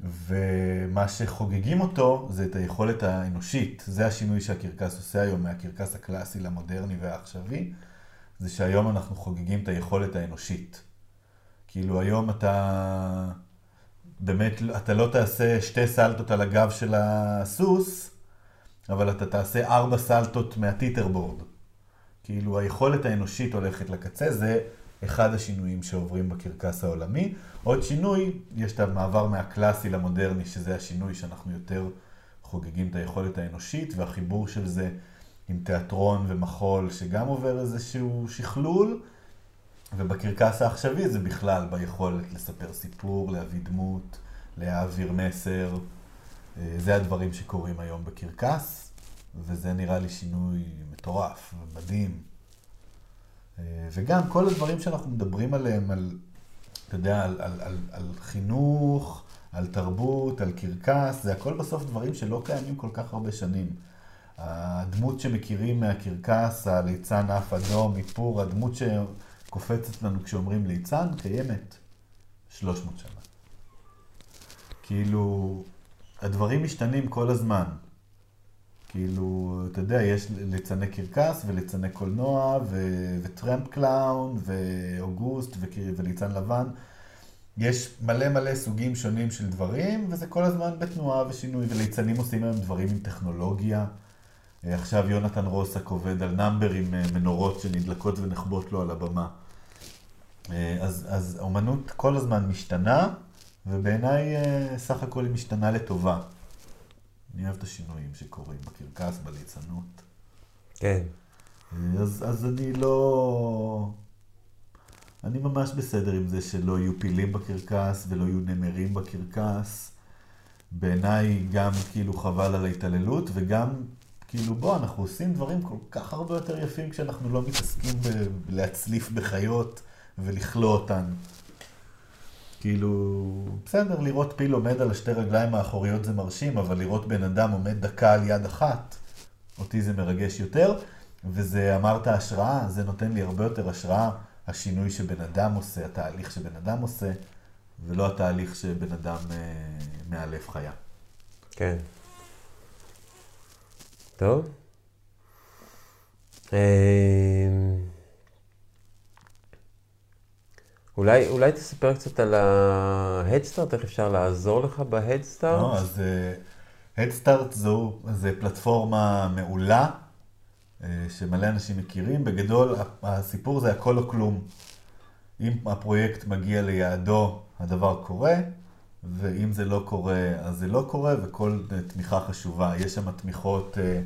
ומה שחוגגים אותו זה את היכולת האנושית. זה השינוי שהקרקס עושה היום מהקרקס הקלאסי למודרני והעכשווי, זה שהיום אנחנו חוגגים את היכולת האנושית. כאילו היום אתה באמת, אתה לא תעשה שתי סלטות על הגב של הסוס, אבל אתה תעשה ארבע סלטות מהטיטרבורד. כאילו היכולת האנושית הולכת לקצה, זה אחד השינויים שעוברים בקרקס העולמי. עוד שינוי, יש את המעבר מהקלאסי למודרני, שזה השינוי שאנחנו יותר חוגגים את היכולת האנושית, והחיבור של זה עם תיאטרון ומחול, שגם עובר איזשהו שכלול, ובקרקס העכשווי זה בכלל ביכולת לספר סיפור, להביא דמות, להעביר מסר. אה, זה הדברים שקורים היום בקרקס, וזה נראה לי שינוי מטורף ומדהים. אה, וגם כל הדברים שאנחנו מדברים עליהם, על, אתה יודע, על, על, על, על חינוך, על תרבות, על קרקס, זה הכל בסוף דברים שלא קיימים כל כך הרבה שנים. הדמות שמכירים מהקרקס, הליצן אף אדום, איפור, הדמות שקופצת לנו כשאומרים ליצן, קיימת 300 שנה. כאילו, הדברים משתנים כל הזמן. כאילו, אתה יודע, יש ליצני קרקס וליצני קולנוע ו- ו tramp clown ואוגוסט ו- וליצן לבן. יש מלא מלא סוגים שונים של דברים, וזה כל הזמן בתנועה ושינוי, וליצנים עושים היום דברים עם טכנולוגיה. אה, עכשיו יונתן רוסק עובד על number עם אה, מנורות שנדלקות ונכבות לו על הבמה. אה, אז, אז אומנות כל הזמן משתנה, ובעיניי סך הכל היא משתנה לטובה. אני אוהב את השינויים שקורים בקרקס, בליצנות. כן. אז, אז אני לא... אני ממש בסדר עם זה שלא יהיו פילים בקרקס ולא יהיו נמרים בקרקס. בעיניי גם כאילו חבל על ההתעללות, וגם כאילו בוא, אנחנו עושים דברים כל כך הרבה יותר יפים כשאנחנו לא מתעסקים בלהצליף בחיות ולכלוא אותן. כאילו, בסדר, לראות פיל עומד על השתי רגליים האחוריות זה מרשים, אבל לראות בן אדם עומד דקה על יד אחת, אותי זה מרגש יותר. וזה, אמרת השראה, זה נותן לי הרבה יותר השראה, השינוי שבן אדם עושה, התהליך שבן אדם עושה, ולא התהליך שבן אדם אה, מאלף חיה. כן. טוב. אה... אולי, אולי תספר קצת על ההדסטארט, איך אפשר לעזור לך בהדסטארט? לא, אז הדסטארט uh, זו, זו פלטפורמה מעולה, uh, שמלא אנשים מכירים. בגדול, הסיפור זה הכל או כלום. אם הפרויקט מגיע ליעדו, הדבר קורה, ואם זה לא קורה, אז זה לא קורה, וכל תמיכה חשובה. יש שם תמיכות אה,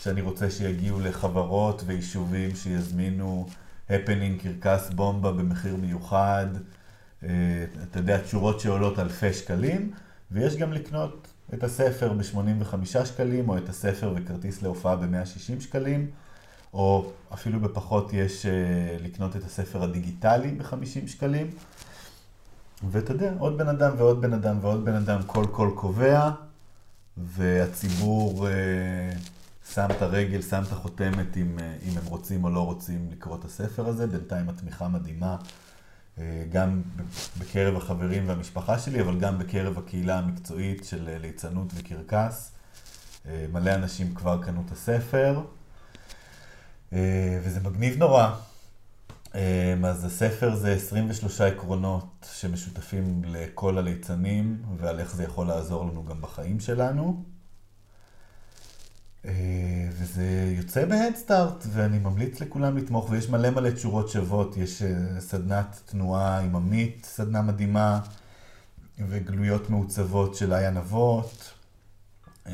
שאני רוצה שיגיעו לחברות ויישובים שיזמינו הפנינג, קרקס בומבה במחיר מיוחד. אה, אתה יודע, תשורות שעולות אלפי שקלים, ויש גם לקנות את הספר ב-85 שקלים, או את הספר וכרטיס להופעה ב-160 שקלים, או אפילו בפחות יש אה, לקנות את הספר הדיגיטלי ב-50 שקלים. ואתה יודע, עוד בן אדם ועוד בן אדם ועוד בן אדם, כל קול קובע, והציבור אה, שם את הרגל, שם את החותמת אם, אה, אם הם רוצים או לא רוצים לקרוא את הספר הזה. בינתיים התמיכה מדהימה, אה, גם בקרב החברים והמשפחה שלי, אבל גם בקרב הקהילה המקצועית של אה, ליצנות וקרקס. מלא אנשים כבר קנו את הספר, וזה מגניב נורא. אז הספר זה 23 עקרונות שמשותפים לכל הליצנים ועל איך זה יכול לעזור לנו גם בחיים שלנו. אה, וזה יוצא בהדסטארט, ואני ממליץ לכולם לתמוך, ויש מלא מלא תשורות שוות, יש אה, סדנת תנועה עם עמית, סדנה מדהימה, וגלויות מעוצבות של איה נבות. אמ,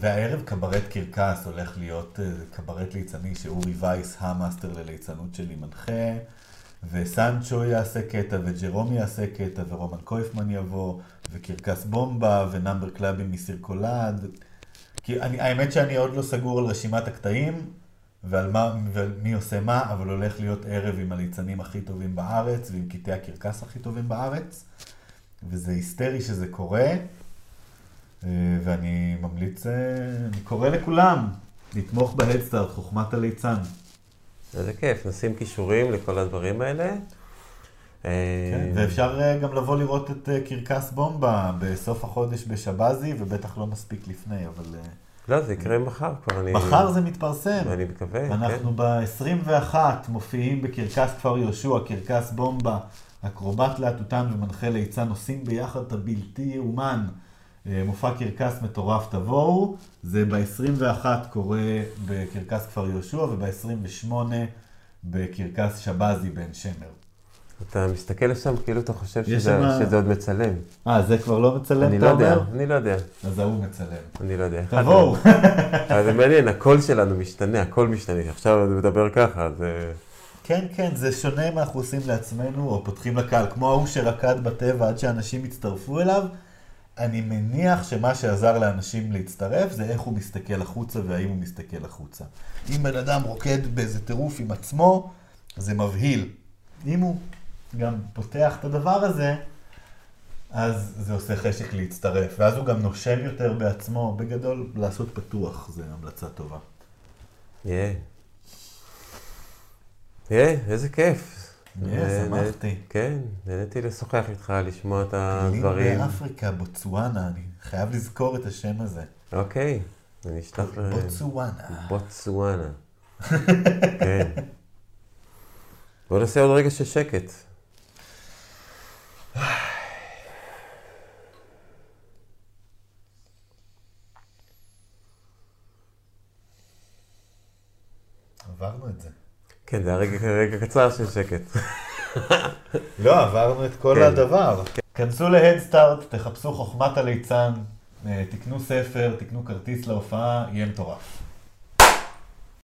והערב קברט קרקס הולך להיות אה, קברט ליצני שאורי וייס, המאסטר לליצנות שלי, מנחה, וסנצ'ו יעשה קטע, וג'רום יעשה קטע, ורומן קויפמן יבוא, וקרקס בומבה, ונאמבר קלאבים מסירקולד. כי אני, האמת שאני עוד לא סגור על רשימת הקטעים, ועל מה, ועל מי עושה מה, אבל הולך להיות ערב עם הליצנים הכי טובים בארץ, ועם קטעי הקרקס הכי טובים בארץ, וזה היסטרי שזה קורה. אה, ואני ממליץ, אה, אני קורא לכולם לתמוך בהדסטארט, חוכמת הליצן. איזה כיף, נשים כישורים לכל הדברים האלה. כן, ואפשר גם לבוא לראות את קרקס בומבה בסוף החודש בשבזי, ובטח לא נספיק לפני, אבל... לא, זה יקרה מחר כבר, אני... מחר זה מתפרסם. אני מקווה, כן. אנחנו ב-21 מופיעים בקרקס כפר יהושע, קרקס בומבה, אקרובט להטוטן ומנחה ליצן, עושים ביחד את הבלתי יאומן. מופע קרקס מטורף תבואו, זה ב-21 קורה בקרקס כפר יהושע וב-28 בקרקס שבזי בן שמר. אתה מסתכל לשם כאילו אתה חושב שזה, שמה... שזה עוד מצלם. אה, זה כבר לא מצלם, אתה לא אומר? יודע, אני לא יודע. אז ההוא מצלם. אני לא יודע. תבואו. <laughs> אבל זה מעניין, הקול שלנו משתנה, הכל משתנה. עכשיו אני מדבר ככה, אז... אה, כן, כן, זה שונה מה אנחנו עושים לעצמנו, או פותחים לקהל, כמו ההוא שרקד בטבע עד שאנשים הצטרפו אליו. אני מניח שמה שעזר לאנשים להצטרף זה איך הוא מסתכל החוצה והאם הוא מסתכל החוצה. אם בן אדם רוקד באיזה טירוף עם עצמו, זה מבהיל. אם הוא גם פותח את הדבר הזה, אז זה עושה חשק להצטרף. ואז הוא גם נושם יותר בעצמו. בגדול, לעשות פתוח זה המלצה טובה. יהיה. יהיה, איזה כיף. יהיה, שמחתי. כן, נהניתי לשוחח איתך, לשמוע את הדברים. באפריקה, בוצואנה, אני חייב לזכור את השם הזה. אוקיי, אני אשלח ל... בוצואנה. בוצואנה. <laughs> כן. בוא נעשה עוד רגע של שקט. <sighs> עברנו את זה. כן, זה היה רגע, קצר של שקט. <laughs> לא, עברנו את כל כן. הדבר. כנסו להדסטארט, תחפשו חוכמת הליצן, אה, תקנו ספר, תקנו כרטיס להופעה, יהיה מטורף.